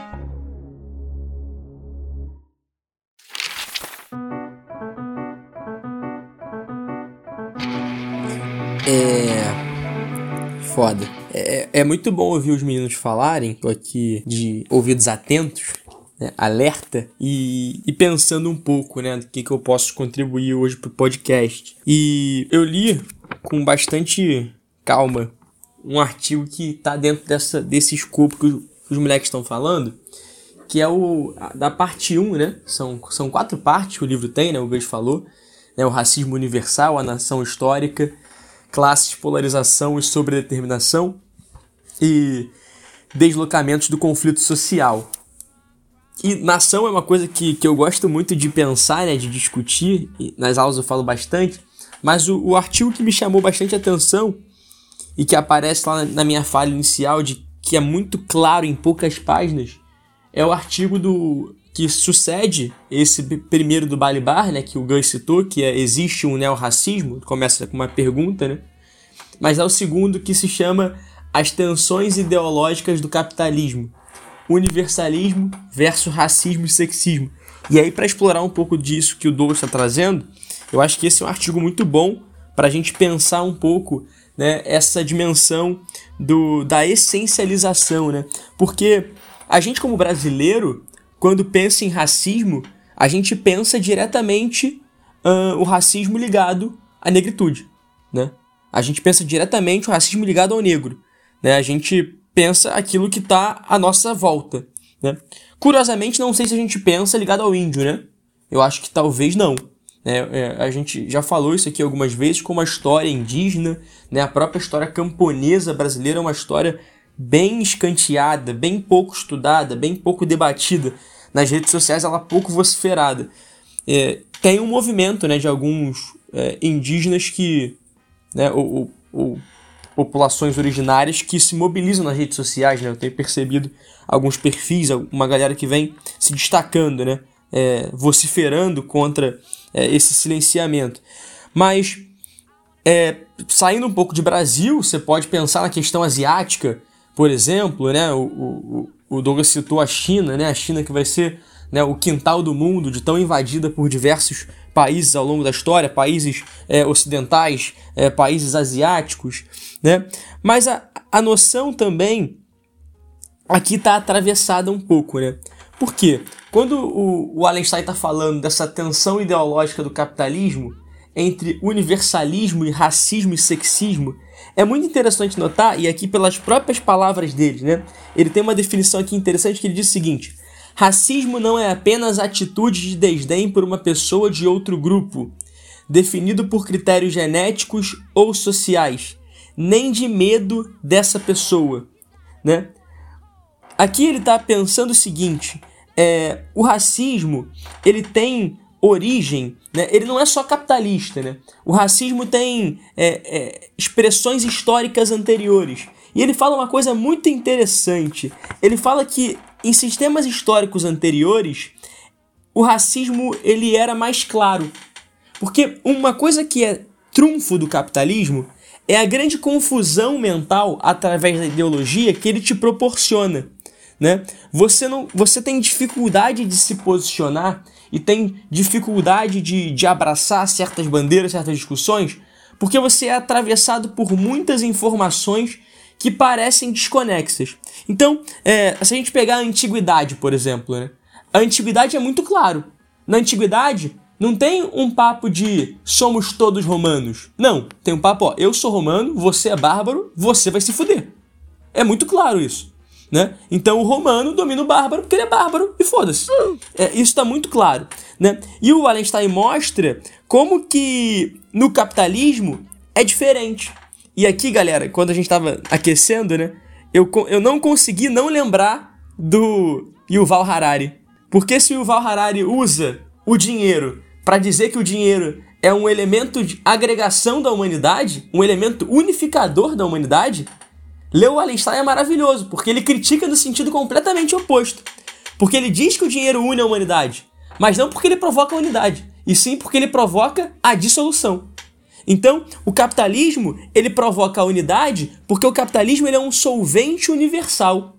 É. Foda. É, é muito bom ouvir os meninos falarem, tô aqui de ouvidos atentos, né, alerta, e, e pensando um pouco, né, do que, que eu posso contribuir hoje pro podcast. E eu li com bastante calma um artigo que tá dentro dessa, desse escopo que os, que os moleques estão falando, que é o da parte 1, né? São, são quatro partes que o livro tem, né? O Gus falou. Né, o racismo universal, a nação histórica, classes, polarização e sobredeterminação e deslocamentos do conflito social. E nação é uma coisa que, que eu gosto muito de pensar, né, de discutir, nas aulas eu falo bastante, mas o, o artigo que me chamou bastante atenção e que aparece lá na minha fala inicial, de que é muito claro em poucas páginas, é o artigo do que sucede esse primeiro do Balibar, né, que o Gus citou, que é existe um neorracismo, começa com uma pergunta, né? Mas é o segundo que se chama As tensões ideológicas do capitalismo. universalismo versus racismo e sexismo. E aí, para explorar um pouco disso que o Douglas está trazendo, eu acho que esse é um artigo muito bom para a gente pensar um pouco né, essa dimensão do, da essencialização, né? Porque a gente, como brasileiro, quando pensa em racismo, a gente pensa diretamente uh, o racismo ligado à negritude, né? A gente pensa diretamente o racismo ligado ao negro, né? A gente pensa aquilo que está à nossa volta, né? Curiosamente, não sei se a gente pensa ligado ao índio, né? Eu acho que talvez não. É, é, a gente já falou isso aqui algumas vezes, como a história indígena, né, a própria história camponesa brasileira é uma história bem escanteada, bem pouco estudada, bem pouco debatida. Nas redes sociais ela pouco vociferada. É, tem um movimento né, de alguns é, indígenas que. Né, ou, ou, populações originárias que se mobilizam nas redes sociais. Né? Eu tenho percebido alguns perfis, uma galera que vem se destacando, né? É, vociferando contra é, esse silenciamento. Mas, é, saindo um pouco de Brasil, você pode pensar na questão asiática, por exemplo, né? O, o, o Douglas citou a China, né? A China que vai ser né, o quintal do mundo, de tão invadida por diversos países ao longo da história, países é, ocidentais, é, países asiáticos, né? Mas a, a noção também aqui está atravessada um pouco, né? Por quê? Quando o, o Allenstein está falando dessa tensão ideológica do capitalismo entre universalismo e racismo e sexismo, é muito interessante notar, e aqui pelas próprias palavras dele, né? Ele tem uma definição aqui interessante que ele diz o seguinte: racismo não é apenas atitude de desdém por uma pessoa de outro grupo, definido por critérios genéticos ou sociais, nem de medo dessa pessoa, né? Aqui ele está pensando o seguinte: é, o racismo ele tem origem, né? ele não é só capitalista. Né? O racismo tem é, é, expressões históricas anteriores. E ele fala uma coisa muito interessante. Ele fala que em sistemas históricos anteriores, o racismo ele era mais claro. Porque uma coisa que é trunfo do capitalismo é a grande confusão mental através da ideologia que ele te proporciona né? Você não, você tem dificuldade de se posicionar e tem dificuldade de, de abraçar certas bandeiras, certas discussões, porque você é atravessado por muitas informações que parecem desconexas. Então, é, se a gente pegar a antiguidade, por exemplo, né? a antiguidade é muito claro. Na antiguidade, não tem um papo de somos todos romanos. Não, tem um papo, ó, eu sou romano, você é bárbaro, você vai se fuder. É muito claro isso né? Então o romano domina o bárbaro porque ele é bárbaro e foda-se. É, isso está muito claro, né? E o Wallenstein mostra como que no capitalismo é diferente. E aqui, galera, quando a gente estava aquecendo, né? Eu, eu não consegui não lembrar do Yuval Harari. Porque se o Yuval Harari usa o dinheiro para dizer que o dinheiro é um elemento de agregação da humanidade, um elemento unificador da humanidade, Leo Wallenstein é maravilhoso, porque ele critica no sentido completamente oposto. Porque ele diz que o dinheiro une a humanidade, mas não porque ele provoca a unidade, e sim porque ele provoca a dissolução. Então, o capitalismo, ele provoca a unidade porque o capitalismo ele é um solvente universal.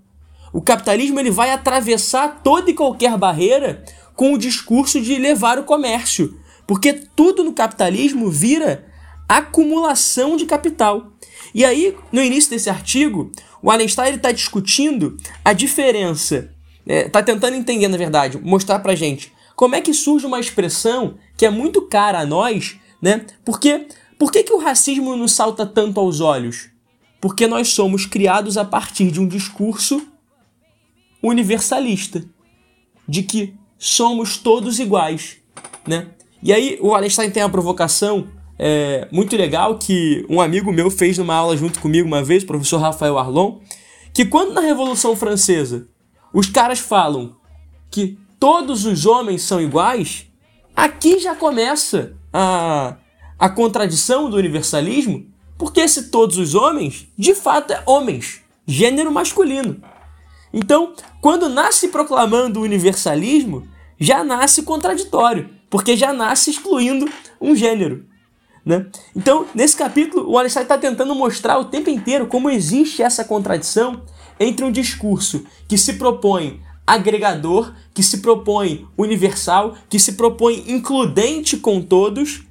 O capitalismo ele vai atravessar toda e qualquer barreira com o discurso de levar o comércio, porque tudo no capitalismo vira acumulação de capital. E aí, no início desse artigo, o Allenstein está discutindo a diferença, está é, tentando entender, na verdade, mostrar para gente como é que surge uma expressão que é muito cara a nós, né? Porque por que, que o racismo nos salta tanto aos olhos? Porque nós somos criados a partir de um discurso universalista, de que somos todos iguais, né? E aí o Allenstein tem a provocação é, muito legal que um amigo meu fez numa aula junto comigo uma vez, o professor Rafael Arlon, que quando na Revolução Francesa os caras falam que todos os homens são iguais, aqui já começa a, a contradição do universalismo, porque se todos os homens, de fato é homens, gênero masculino. Então, quando nasce proclamando o universalismo, já nasce contraditório, porque já nasce excluindo um gênero. Né? Então, nesse capítulo, o Einstein está tentando mostrar o tempo inteiro como existe essa contradição entre um discurso que se propõe agregador, que se propõe universal, que se propõe includente com todos,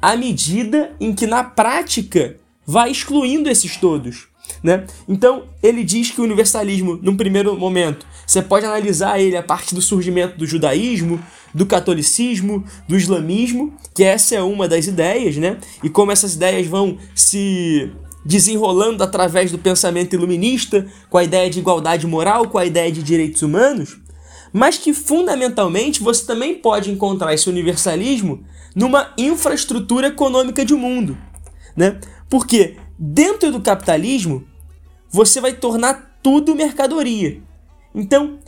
à medida em que na prática vai excluindo esses todos. Né? Então, ele diz que o universalismo, num primeiro momento, você pode analisar ele a partir do surgimento do judaísmo, do catolicismo, do islamismo, que essa é uma das ideias, né? E como essas ideias vão se desenrolando através do pensamento iluminista, com a ideia de igualdade moral, com a ideia de direitos humanos, mas que fundamentalmente você também pode encontrar esse universalismo numa infraestrutura econômica de mundo, né? Porque dentro do capitalismo você vai tornar tudo mercadoria. Então,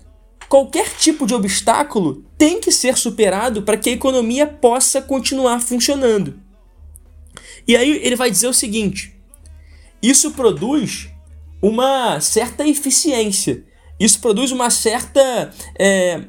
qualquer tipo de obstáculo tem que ser superado para que a economia possa continuar funcionando. E aí ele vai dizer o seguinte: isso produz uma certa eficiência, isso produz uma certa é,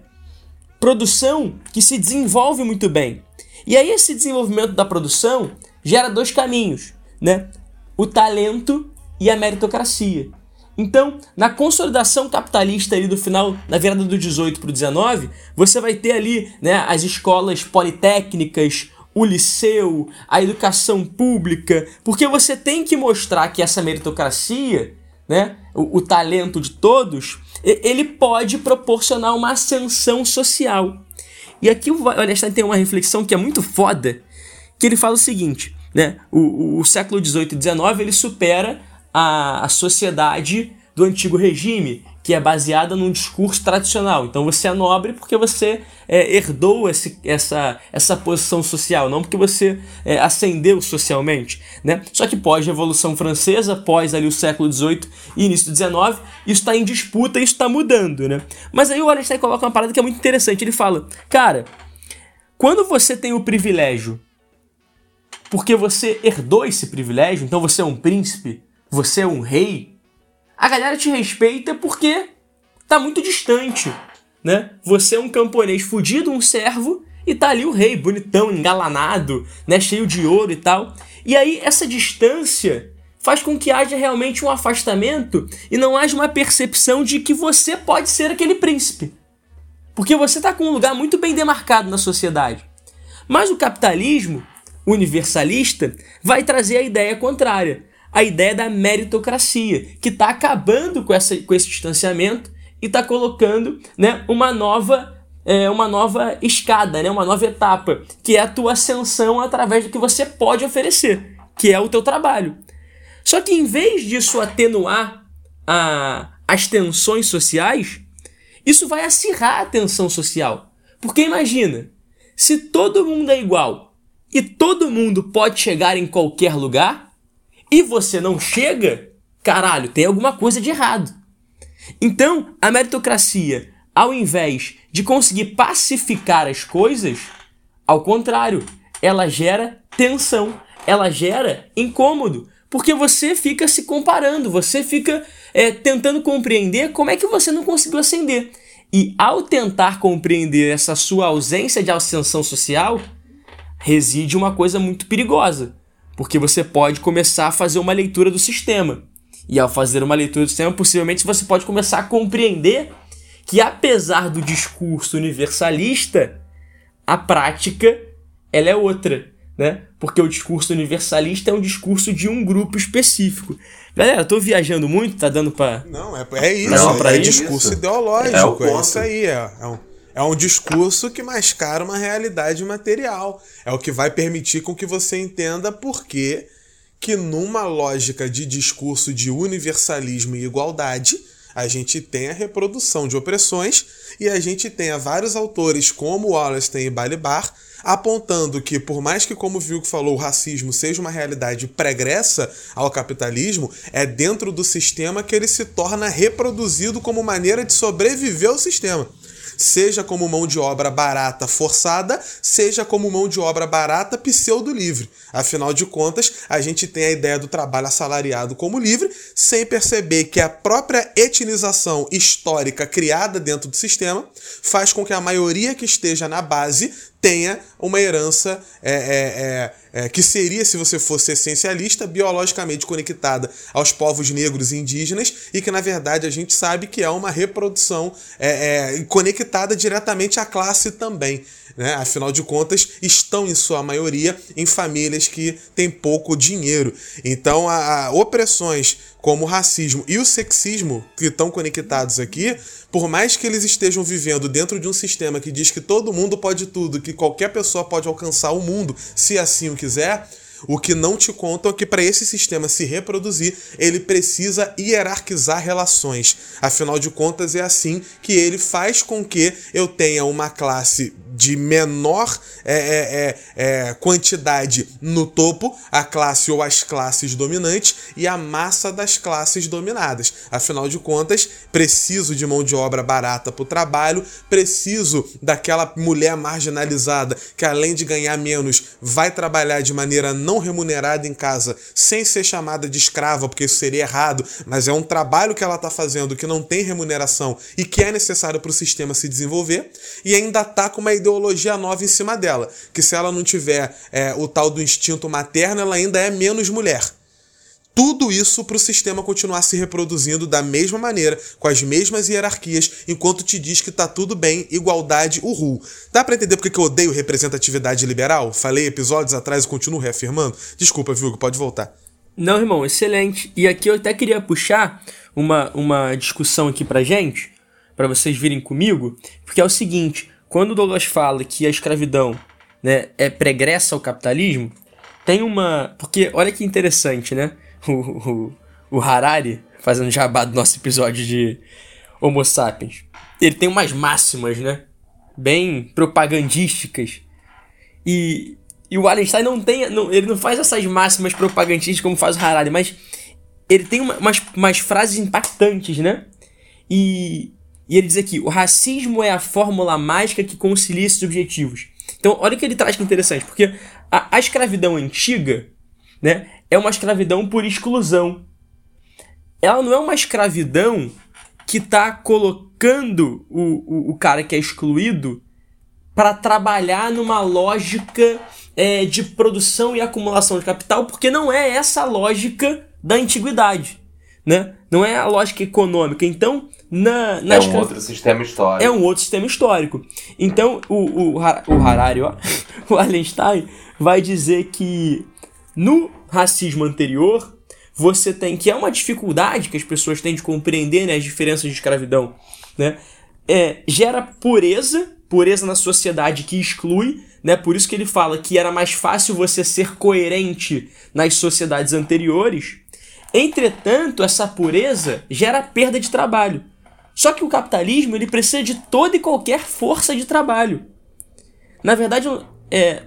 produção que se desenvolve muito bem. E aí esse desenvolvimento da produção gera dois caminhos, né? O talento e a meritocracia. Então, na consolidação capitalista ali do final, na virada do 18 para o 19, você vai ter ali né, as escolas politécnicas, o liceu, a educação pública, porque você tem que mostrar que essa meritocracia, né, o, o talento de todos, ele pode proporcionar uma ascensão social. E aqui o Wallenstein tem uma reflexão que é muito foda, que ele fala o seguinte, né, o, o século 18 e 19 ele supera a, a sociedade do antigo regime, que é baseada num discurso tradicional. Então você é nobre porque você é, herdou esse, essa, essa posição social, não porque você é, ascendeu socialmente. Né? Só que pós-Revolução Francesa, pós ali o século XVIII e início do XIX, isso está em disputa, isso está mudando. Né? Mas aí o Wallenstein coloca uma parada que é muito interessante. Ele fala, cara, quando você tem o privilégio porque você herdou esse privilégio, então você é um príncipe, você é um rei, a galera te respeita porque tá muito distante, né? Você é um camponês fudido, um servo, e tá ali o rei, bonitão, engalanado, né? Cheio de ouro e tal. E aí essa distância faz com que haja realmente um afastamento e não haja uma percepção de que você pode ser aquele príncipe. Porque você tá com um lugar muito bem demarcado na sociedade. Mas o capitalismo universalista vai trazer a ideia contrária a ideia da meritocracia, que está acabando com, essa, com esse distanciamento e está colocando né, uma nova é, uma nova escada, né, uma nova etapa, que é a tua ascensão através do que você pode oferecer, que é o teu trabalho. Só que em vez disso atenuar a, as tensões sociais, isso vai acirrar a tensão social. Porque imagina, se todo mundo é igual e todo mundo pode chegar em qualquer lugar, e você não chega, caralho, tem alguma coisa de errado. Então, a meritocracia, ao invés de conseguir pacificar as coisas, ao contrário, ela gera tensão, ela gera incômodo, porque você fica se comparando, você fica é, tentando compreender como é que você não conseguiu ascender. E ao tentar compreender essa sua ausência de ascensão social, reside uma coisa muito perigosa porque você pode começar a fazer uma leitura do sistema. E ao fazer uma leitura do sistema, possivelmente você pode começar a compreender que apesar do discurso universalista, a prática ela é outra, né? Porque o discurso universalista é um discurso de um grupo específico. Galera, tô viajando muito, tá dando para Não, é, é isso, Não, é, é discurso isso. ideológico, é, é isso aí, é, é um é um discurso que mascara uma realidade material. É o que vai permitir com que você entenda por que, que numa lógica de discurso de universalismo e igualdade, a gente tem a reprodução de opressões e a gente tem vários autores como Wallerstein e Balibar apontando que, por mais que, como o Vilco falou, o racismo seja uma realidade pregressa ao capitalismo, é dentro do sistema que ele se torna reproduzido como maneira de sobreviver ao sistema seja como mão de obra barata forçada, seja como mão de obra barata pseudo-livre. Afinal de contas, a gente tem a ideia do trabalho assalariado como livre, sem perceber que a própria etnização histórica criada dentro do sistema faz com que a maioria que esteja na base tenha uma herança é, é, é, é, que seria, se você fosse essencialista, biologicamente conectada aos povos negros e indígenas, e que na verdade a gente sabe que é uma reprodução é, é, conectada diretamente à classe também. Né? Afinal de contas, estão em sua maioria em famílias que têm pouco dinheiro. Então, a, a opressões como o racismo e o sexismo que estão conectados aqui, por mais que eles estejam vivendo dentro de um sistema que diz que todo mundo pode tudo, que qualquer pessoa pode alcançar o mundo se assim o quiser, o que não te contam é que para esse sistema se reproduzir, ele precisa hierarquizar relações. Afinal de contas, é assim que ele faz com que eu tenha uma classe de menor é, é, é, é, quantidade no topo, a classe ou as classes dominantes, e a massa das classes dominadas. Afinal de contas, preciso de mão de obra barata para o trabalho, preciso daquela mulher marginalizada que, além de ganhar menos, vai trabalhar de maneira não remunerada em casa, sem ser chamada de escrava, porque isso seria errado, mas é um trabalho que ela está fazendo que não tem remuneração e que é necessário para o sistema se desenvolver, e ainda está com uma ideologia nova em cima dela. Que se ela não tiver é, o tal do instinto materno, ela ainda é menos mulher. Tudo isso para o sistema continuar se reproduzindo da mesma maneira, com as mesmas hierarquias, enquanto te diz que tá tudo bem, igualdade, uhul. Dá para entender porque que eu odeio representatividade liberal? Falei episódios atrás e continuo reafirmando? Desculpa, Vilgo, pode voltar. Não, irmão, excelente. E aqui eu até queria puxar uma, uma discussão aqui pra gente, para vocês virem comigo, porque é o seguinte: quando Douglas fala que a escravidão né, é pregressa ao capitalismo, tem uma. Porque olha que interessante, né? O, o, o Harari, fazendo jabá do nosso episódio de Homo sapiens, ele tem umas máximas, né? Bem propagandísticas. E, e o Wallenstein não tem. Não, ele não faz essas máximas propagandísticas como faz o Harari, mas ele tem uma, umas, umas frases impactantes, né? E, e ele diz aqui: o racismo é a fórmula mágica que concilia esses objetivos. Então, olha o que ele traz que interessante, porque a, a escravidão antiga né, é uma escravidão por exclusão. Ela não é uma escravidão que está colocando o, o, o, cara que é excluído para trabalhar numa lógica é, de produção e acumulação de capital, porque não é essa a lógica da antiguidade. Né? Não é a lógica econômica. Então, na, na é um outro sistema histórico. É um outro sistema histórico. Então, o, o, o Harari, ó, o Allenstein, vai dizer que no racismo anterior, você tem, que é uma dificuldade que as pessoas têm de compreender né, as diferenças de escravidão, né? É, gera pureza, pureza na sociedade que exclui, né? Por isso que ele fala que era mais fácil você ser coerente nas sociedades anteriores. Entretanto, essa pureza gera perda de trabalho. Só que o capitalismo ele precisa de toda e qualquer força de trabalho. Na verdade, é,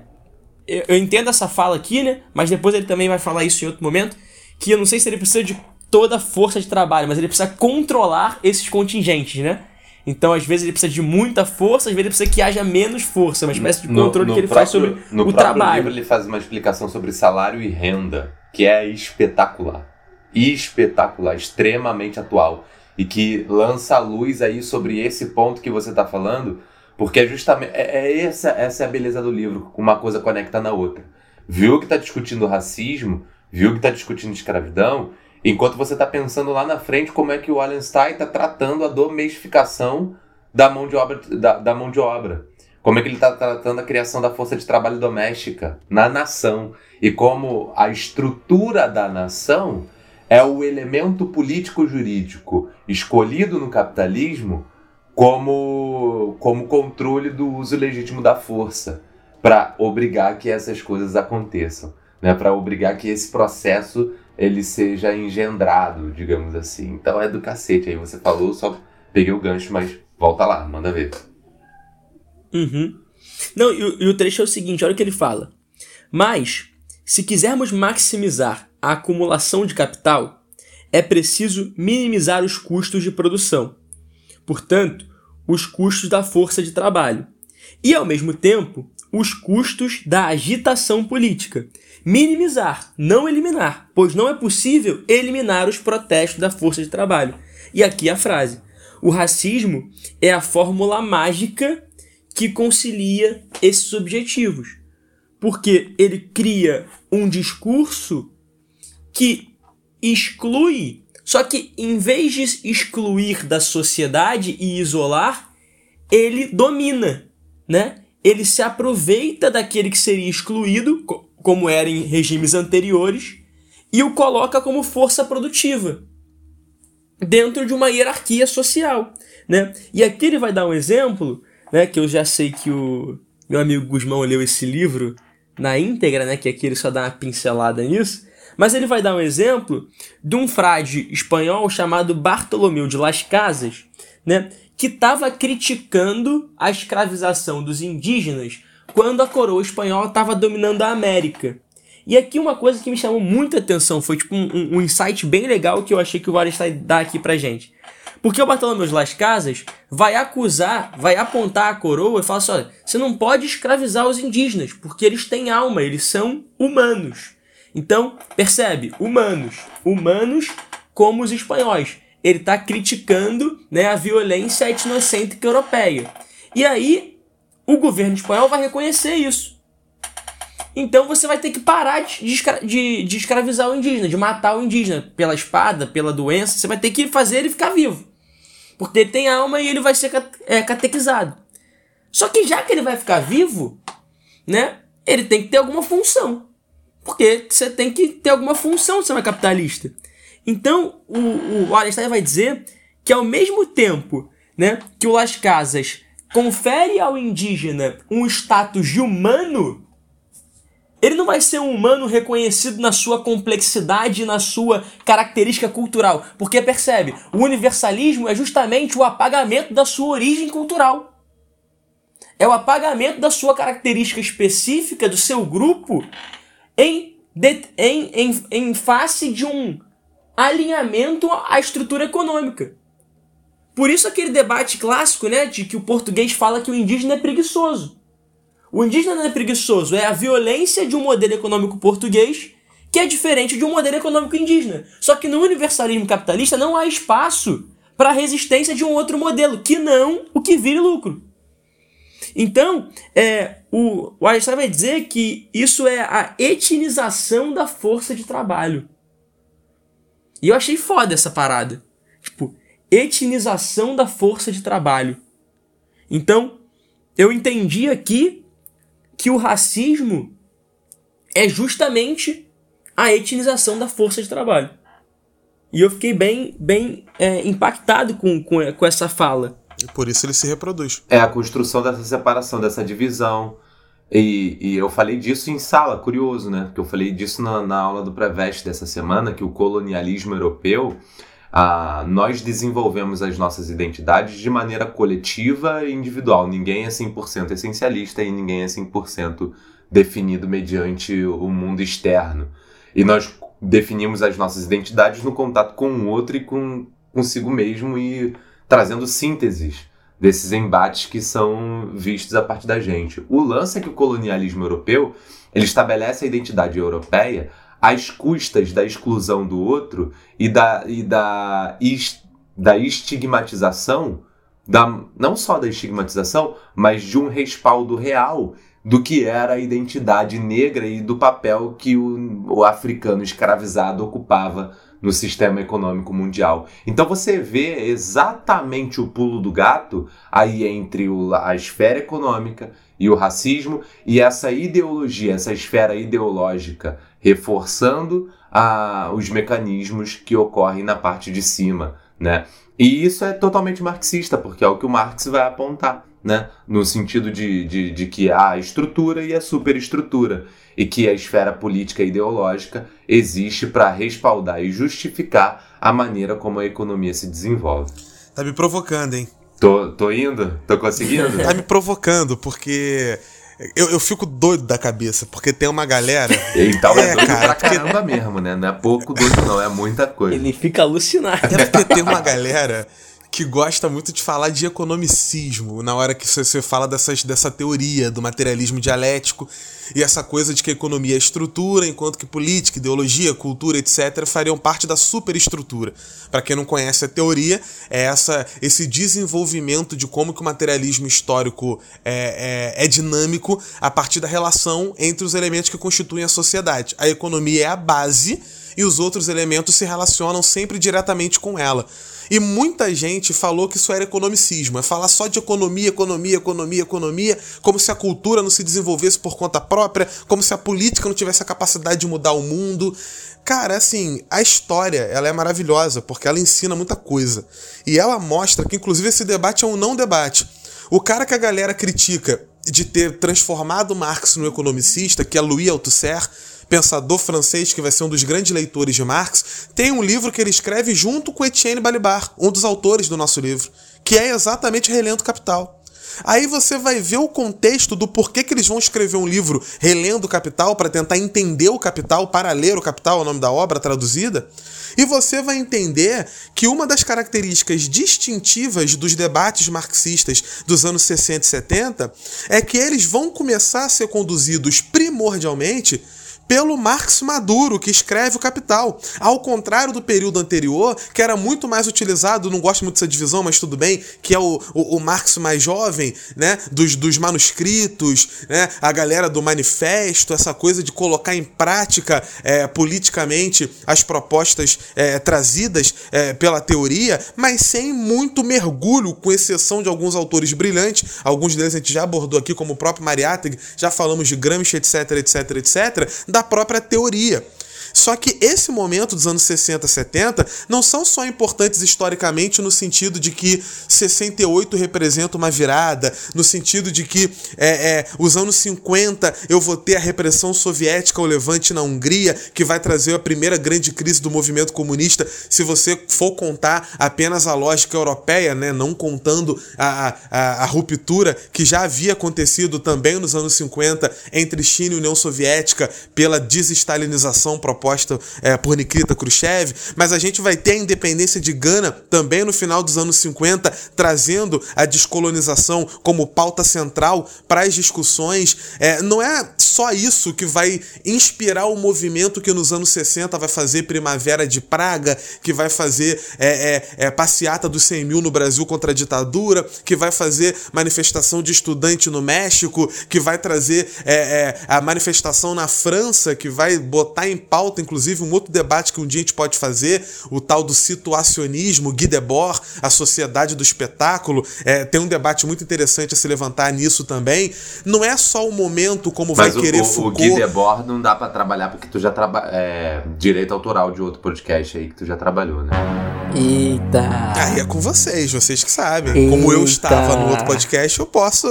eu entendo essa fala aqui, né? Mas depois ele também vai falar isso em outro momento. Que eu não sei se ele precisa de toda a força de trabalho, mas ele precisa controlar esses contingentes, né? Então, às vezes, ele precisa de muita força, às vezes ele precisa que haja menos força, uma espécie de controle no, no que ele próprio, faz sobre no o trabalho. Livro, ele faz uma explicação sobre salário e renda, que é espetacular. Espetacular, extremamente atual e que lança a luz aí sobre esse ponto que você está falando, porque é justamente é, é, essa, essa é a beleza do livro, uma coisa conecta na outra. Viu que está discutindo racismo, viu que está discutindo escravidão, enquanto você está pensando lá na frente como é que o Wallenstein está tratando a domesticação da mão de obra, da, da mão de obra. Como é que ele está tratando a criação da força de trabalho doméstica na nação e como a estrutura da nação é o elemento político-jurídico escolhido no capitalismo como, como controle do uso legítimo da força para obrigar que essas coisas aconteçam, né? para obrigar que esse processo ele seja engendrado, digamos assim. Então é do cacete. Aí você falou, só peguei o gancho, mas volta lá, manda ver. Uhum. Não, e, e o trecho é o seguinte, olha o que ele fala. Mas, se quisermos maximizar a acumulação de capital, é preciso minimizar os custos de produção, portanto, os custos da força de trabalho, e ao mesmo tempo, os custos da agitação política. Minimizar, não eliminar, pois não é possível eliminar os protestos da força de trabalho. E aqui a frase: o racismo é a fórmula mágica que concilia esses objetivos. Porque ele cria um discurso que exclui, só que em vez de excluir da sociedade e isolar, ele domina, né? Ele se aproveita daquele que seria excluído, como era em regimes anteriores, e o coloca como força produtiva dentro de uma hierarquia social, né? E aqui ele vai dar um exemplo, né, que eu já sei que o meu amigo Guzmão leu esse livro na íntegra, né, que aqui ele só dá uma pincelada nisso, mas ele vai dar um exemplo de um frade espanhol chamado Bartolomeu de Las Casas, né, que estava criticando a escravização dos indígenas quando a coroa espanhola estava dominando a América. E aqui uma coisa que me chamou muita atenção, foi tipo um, um insight bem legal que eu achei que o Wallenstein dá aqui pra gente. Porque o Bartolomeu de Las Casas vai acusar, vai apontar a coroa e falar assim: olha, você não pode escravizar os indígenas, porque eles têm alma, eles são humanos. Então, percebe? Humanos. Humanos como os espanhóis. Ele está criticando né, a violência etnocêntrica europeia. E aí, o governo espanhol vai reconhecer isso. Então você vai ter que parar de, de, de, escravizar o indígena, de matar o indígena pela espada, pela doença. Você vai ter que fazer ele ficar vivo. Porque ele tem alma e ele vai ser é, catequizado. Só que já que ele vai ficar vivo, né? Ele tem que ter alguma função. Porque você tem que ter alguma função se você é capitalista. Então, o, o Einstein vai dizer que ao mesmo tempo né, que o Las Casas confere ao indígena um status de humano, ele não vai ser um humano reconhecido na sua complexidade, na sua característica cultural. Porque percebe, o universalismo é justamente o apagamento da sua origem cultural. É o apagamento da sua característica específica, do seu grupo, em, de, em, em, em face de um alinhamento à estrutura econômica. Por isso aquele debate clássico, né, de que o português fala que o indígena é preguiçoso. O indígena não é preguiçoso, é a violência de um modelo econômico português que é diferente de um modelo econômico indígena. Só que no universalismo capitalista não há espaço para a resistência de um outro modelo, que não o que vire lucro. Então, é, o, o Einstein vai dizer que isso é a etnização da força de trabalho. E eu achei foda essa parada. Tipo, etnização da força de trabalho. Então, eu entendi aqui que o racismo é justamente a etnização da força de trabalho. E eu fiquei bem, bem é, impactado com, com, com essa fala. E por isso ele se reproduz. É a construção dessa separação, dessa divisão. E, e eu falei disso em sala, curioso, né? Porque eu falei disso na, na aula do Preveste dessa semana, que o colonialismo europeu ah, nós desenvolvemos as nossas identidades de maneira coletiva e individual. Ninguém é 100% essencialista e ninguém é 100% definido mediante o mundo externo. E nós definimos as nossas identidades no contato com o outro e com consigo mesmo e trazendo sínteses desses embates que são vistos a partir da gente. O lance é que o colonialismo europeu ele estabelece a identidade europeia às custas da exclusão do outro e da, e da, da estigmatização, da, não só da estigmatização, mas de um respaldo real do que era a identidade negra e do papel que o, o africano escravizado ocupava no sistema econômico mundial. Então você vê exatamente o pulo do gato aí entre o, a esfera econômica e o racismo e essa ideologia, essa esfera ideológica reforçando os mecanismos que ocorrem na parte de cima, né? E isso é totalmente marxista, porque é o que o Marx vai apontar, né? No sentido de, de, de que há a estrutura e a superestrutura, e que a esfera política e ideológica existe para respaldar e justificar a maneira como a economia se desenvolve. Tá me provocando, hein? Tô, tô indo? Tô conseguindo? tá me provocando, porque eu, eu fico doido da cabeça, porque tem uma galera. Então é, é doido cara, pra caramba porque... mesmo, né? Não é pouco doido, não, é muita coisa. Ele fica alucinado. É porque tem uma galera que gosta muito de falar de economicismo na hora que você fala dessas, dessa teoria do materialismo dialético e essa coisa de que a economia é estrutura, enquanto que política, ideologia, cultura, etc., fariam parte da superestrutura. Para quem não conhece a teoria, é essa, esse desenvolvimento de como que o materialismo histórico é, é, é dinâmico a partir da relação entre os elementos que constituem a sociedade. A economia é a base e os outros elementos se relacionam sempre diretamente com ela. E muita gente falou que isso era economicismo, é falar só de economia, economia, economia, economia, como se a cultura não se desenvolvesse por conta própria, como se a política não tivesse a capacidade de mudar o mundo. Cara, assim, a história, ela é maravilhosa, porque ela ensina muita coisa. E ela mostra que, inclusive, esse debate é um não debate. O cara que a galera critica de ter transformado Marx no economicista, que é Louis Althusser, pensador francês que vai ser um dos grandes leitores de Marx, tem um livro que ele escreve junto com Etienne Balibar, um dos autores do nosso livro, que é exatamente Relendo Capital. Aí você vai ver o contexto do porquê que eles vão escrever um livro relendo o Capital para tentar entender o Capital, para ler o Capital, o nome da obra traduzida. E você vai entender que uma das características distintivas dos debates marxistas dos anos 60 e 70 é que eles vão começar a ser conduzidos primordialmente pelo Marx Maduro, que escreve o Capital. Ao contrário do período anterior, que era muito mais utilizado, não gosto muito dessa divisão, mas tudo bem, que é o, o, o Marx mais jovem, né? Dos, dos manuscritos, né? A galera do manifesto, essa coisa de colocar em prática é, politicamente as propostas é, trazidas é, pela teoria, mas sem muito mergulho, com exceção de alguns autores brilhantes, alguns deles a gente já abordou aqui, como o próprio Mariátegui, já falamos de Gramsci, etc, etc, etc, da da própria teoria. Só que esse momento dos anos 60, 70 não são só importantes historicamente no sentido de que 68 representa uma virada, no sentido de que é, é, os anos 50 eu vou ter a repressão soviética ao levante na Hungria, que vai trazer a primeira grande crise do movimento comunista, se você for contar apenas a lógica europeia, né, não contando a, a, a ruptura que já havia acontecido também nos anos 50 entre China e União Soviética pela desestalinização proposta proposta é, por Nikita Khrushchev, mas a gente vai ter a independência de Gana também no final dos anos 50, trazendo a descolonização como pauta central para as discussões. É, não é só isso que vai inspirar o movimento que nos anos 60 vai fazer Primavera de Praga, que vai fazer é, é, é passeata dos 100 mil no Brasil contra a ditadura, que vai fazer manifestação de estudante no México, que vai trazer é, é, a manifestação na França, que vai botar em pauta pauta, inclusive, um outro debate que um dia a gente pode fazer, o tal do situacionismo, Guy Debord, a sociedade do espetáculo. É, tem um debate muito interessante a se levantar nisso também. Não é só o momento como Mas vai o, querer o, Foucault... o Guy Debord não dá para trabalhar porque tu já trabalha... É, direito autoral de outro podcast aí que tu já trabalhou, né? Eita! Aí é com vocês, vocês que sabem. Eita. Como eu estava no outro podcast, eu posso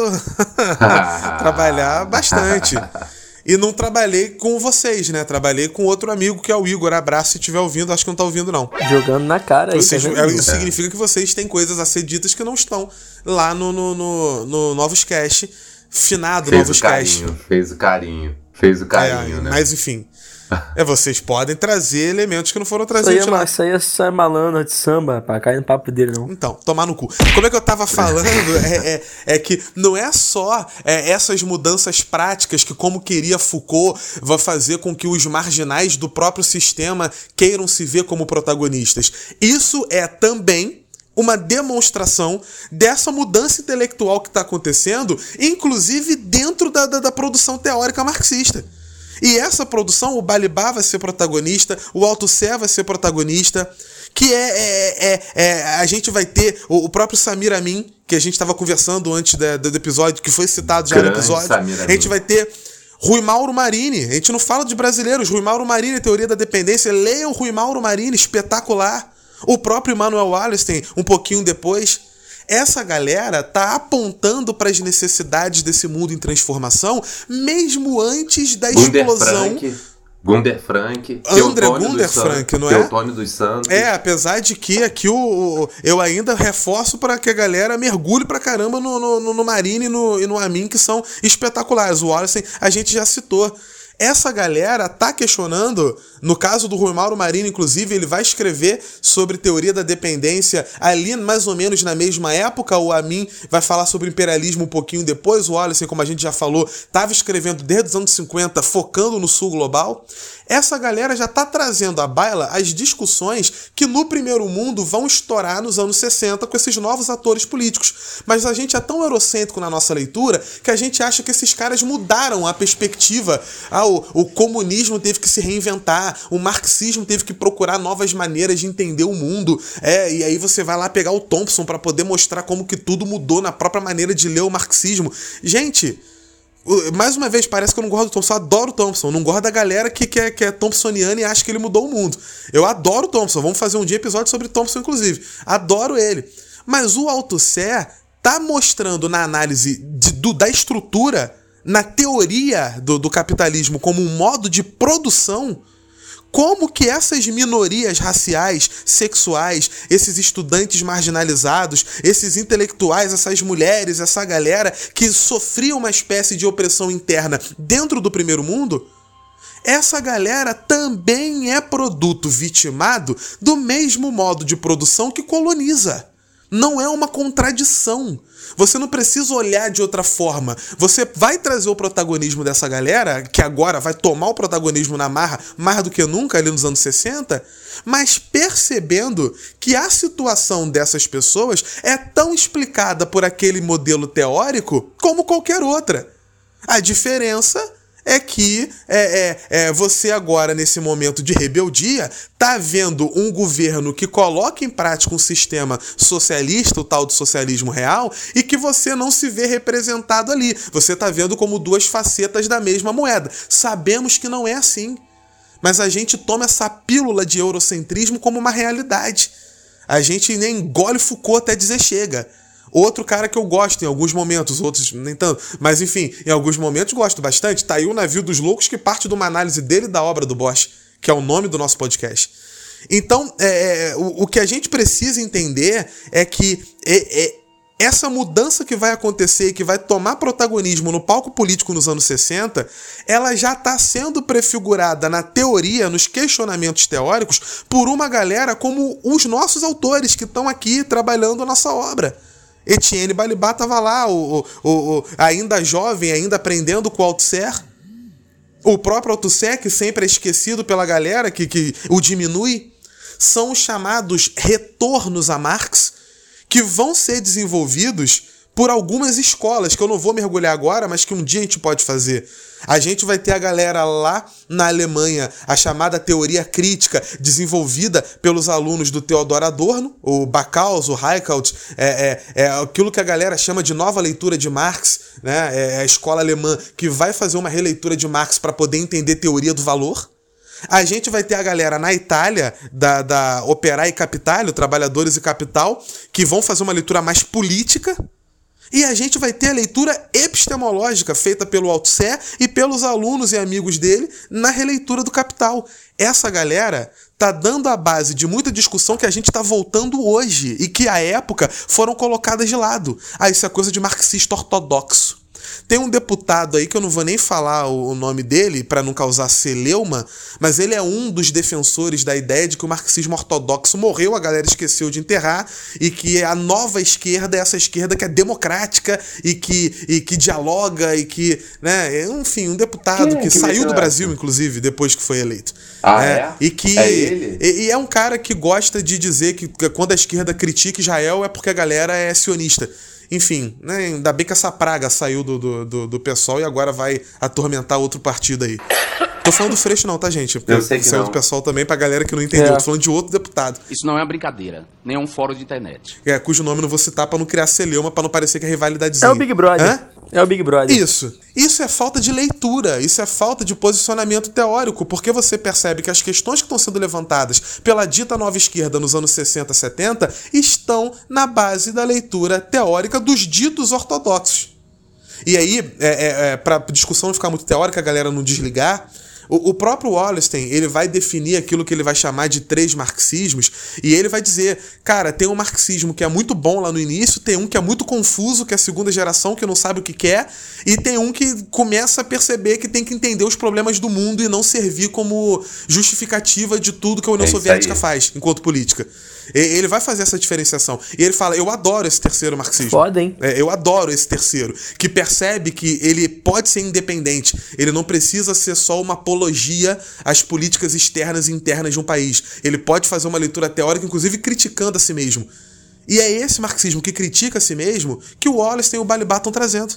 trabalhar bastante. E não trabalhei com vocês, né? Trabalhei com outro amigo que é o Igor. Abraço se estiver ouvindo, acho que não tá ouvindo, não. Jogando na cara aí. Vocês, tá isso significa que vocês têm coisas a ser ditas que não estão lá no, no, no, no Novos Cast. Finado fez Novos o carinho, Cast. Fez o carinho. Fez o carinho, é, né? Mas enfim. É, vocês podem trazer elementos que não foram trazidos isso lá. Isso aí é só malandro de samba, pra cair no papo dele, não. Então, tomar no cu. Como é que eu tava falando? é, é, é, que não é só é, essas mudanças práticas que, como queria Foucault, vai fazer com que os marginais do próprio sistema queiram se ver como protagonistas. Isso é também uma demonstração dessa mudança intelectual que está acontecendo, inclusive dentro da, da, da produção teórica marxista. E essa produção, o Balibá vai ser protagonista, o Alto Sé vai ser protagonista, que é, é, é, é, a gente vai ter o, o próprio Samir Amin, que a gente estava conversando antes da, do episódio, que foi citado já Grande no episódio. A gente vai ter Rui Mauro Marini. A gente não fala de brasileiros. Rui Mauro Marini, Teoria da Dependência. Leiam Rui Mauro Marini, espetacular. O próprio Manuel Wallerstein, um pouquinho depois essa galera tá apontando para as necessidades desse mundo em transformação, mesmo antes da Gunder explosão. Frank. Gunder Frank, André Gunder Frank, não é? Teotônio dos Santos. É, apesar de que aqui o, o eu ainda reforço para que a galera mergulhe pra caramba no, no, no Marine e no, e no Amin, que são espetaculares. O Wallace a gente já citou Essa galera tá questionando, no caso do Rui Mauro Marinho, inclusive, ele vai escrever sobre teoria da dependência ali mais ou menos na mesma época. O Amin vai falar sobre imperialismo um pouquinho depois. O Wallace, como a gente já falou, estava escrevendo desde os anos 50, focando no sul global. Essa galera já está trazendo à baila as discussões que no primeiro mundo vão estourar nos anos 60 com esses novos atores políticos. Mas a gente é tão eurocêntrico na nossa leitura que a gente acha que esses caras mudaram a perspectiva. Ah, o, o comunismo teve que se reinventar, o marxismo teve que procurar novas maneiras de entender o mundo. É, e aí você vai lá pegar o Thompson para poder mostrar como que tudo mudou na própria maneira de ler o marxismo. Gente, mais uma vez, parece que eu não gosto do Thompson. Eu adoro o Thompson. Não gosto da galera que, que, é, que é Thompsoniana e acha que ele mudou o mundo. Eu adoro o Thompson. Vamos fazer um dia episódio sobre Thompson, inclusive. Adoro ele. Mas o Althusser tá mostrando na análise de, do, da estrutura, na teoria do, do capitalismo como um modo de produção como que essas minorias raciais, sexuais, esses estudantes marginalizados, esses intelectuais, essas mulheres, essa galera que sofria uma espécie de opressão interna dentro do primeiro mundo, essa galera também é produto vitimado do mesmo modo de produção que coloniza. Não é uma contradição. Você não precisa olhar de outra forma. Você vai trazer o protagonismo dessa galera, que agora vai tomar o protagonismo na marra mais do que nunca ali nos anos 60, mas percebendo que a situação dessas pessoas é tão explicada por aquele modelo teórico como qualquer outra. A diferença é que é, é, é, você agora, nesse momento de rebeldia, tá vendo um governo que coloca em prática um sistema socialista, o tal do socialismo real, e que você não se vê representado ali. Você tá vendo como duas facetas da mesma moeda. Sabemos que não é assim. Mas a gente toma essa pílula de eurocentrismo como uma realidade. A gente nem engole Foucault até dizer chega. Outro cara que eu gosto em alguns momentos, outros nem tanto. Mas enfim, em alguns momentos gosto bastante. Tá aí o Navio dos Loucos, que parte de uma análise dele da obra do Bosch, que é o nome do nosso podcast. Então, é, é o, o, que a gente precisa entender é que é, é, essa mudança que vai acontecer e que vai tomar protagonismo no palco político nos anos 60, ela já está sendo prefigurada na teoria, nos questionamentos teóricos, por uma galera como os nossos autores que estão aqui trabalhando a nossa obra. Etienne Balibá estava lá, o, o, o, ainda jovem, ainda aprendendo com o Althusser. O próprio Althusser, que sempre é esquecido pela galera, que, que o diminui. São os chamados retornos a Marx, que vão ser desenvolvidos por algumas escolas, que eu não vou mergulhar agora, mas que um dia a gente pode fazer. A gente vai ter a galera lá na Alemanha, a chamada teoria crítica, desenvolvida pelos alunos do Theodor Adorno, o Backhaus, o Reichelt, é, é, é aquilo que a galera chama de nova leitura de Marx, né? é a escola alemã que vai fazer uma releitura de Marx para poder entender teoria do valor. A gente vai ter a galera na Itália, da, da Operai e Capital, Trabalhadores e Capital, que vão fazer uma leitura mais política e a gente vai ter a leitura epistemológica feita pelo Althusser e pelos alunos e amigos dele na releitura do Capital. Essa galera tá dando a base de muita discussão que a gente está voltando hoje e que à época foram colocadas de lado. Ah, isso é coisa de marxista ortodoxo. Tem um deputado aí que eu não vou nem falar o nome dele para não causar celeuma, mas ele é um dos defensores da ideia de que o marxismo ortodoxo morreu, a galera esqueceu de enterrar e que a nova esquerda é essa esquerda que é democrática e que, e que dialoga e que, né, enfim, um deputado que, que, saiu do Brasil, inclusive, depois que foi eleito. Ah, né? é? E que é ele? E, e é um cara que gosta de dizer que quando a esquerda critica Israel é porque a galera é sionista. Enfim, né, ainda bem que essa praga saiu do, do, do, do pessoal e agora vai atormentar outro partido aí. Tô falando do Freixo não, tá, gente? Porque Eu sei que saiu não. do pessoal também pra galera que não entendeu. É. Tô falando de outro deputado. Isso não é uma brincadeira, nem é um fórum de internet. É, cujo nome eu não vou citar pra não criar celeuma, pra não parecer que é rivalidadezinha. É o Big Brother. Hã? É o Big Brother. Isso. Isso é falta de leitura, isso é falta de posicionamento teórico, porque você percebe que as questões que estão sendo levantadas pela dita nova esquerda nos anos 60, 70 estão na base da leitura teórica dos ditos ortodoxos. E aí, é, é, é, para discussão não ficar muito teórica, a galera não desligar, O, o próprio Wallerstein, ele vai definir aquilo que ele vai chamar de três marxismos, e ele vai dizer, cara, tem um marxismo que é muito bom lá no início, tem um que é muito confuso, que é a segunda geração, que não sabe o que quer, e tem um que começa a perceber que tem que entender os problemas do mundo e não servir como justificativa de tudo que a União É Soviética faz enquanto política. Ele vai fazer essa diferenciação. E ele fala: Eu adoro esse terceiro marxismo. Foda, hein? É, eu adoro esse terceiro, que percebe que ele pode ser independente, ele não precisa ser só uma apologia às políticas externas e internas de um país. Ele pode fazer uma leitura teórica, inclusive criticando a si mesmo. E é esse marxismo que critica a si mesmo que o Wallace e o Balibar estão trazendo.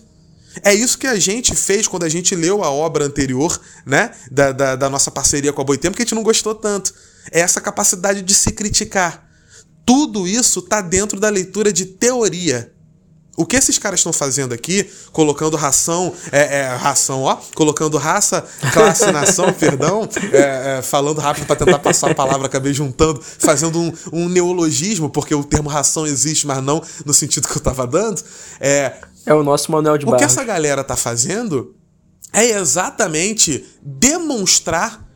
É isso que a gente fez quando a gente leu a obra anterior, né? Da, da, da nossa parceria com a Boitempo, que a gente não gostou tanto. É essa capacidade de se criticar. Tudo isso tá dentro da leitura de teoria. O que esses caras estão fazendo aqui, colocando ração, é, é, ração, ó, colocando raça, classe, nação, perdão, é, é, falando rápido para tentar passar a palavra, acabei juntando, fazendo um, um neologismo, porque o termo ração existe, mas não no sentido que eu tava dando. É, É o nosso Manuel de o que essa galera tá fazendo é exatamente demonstrar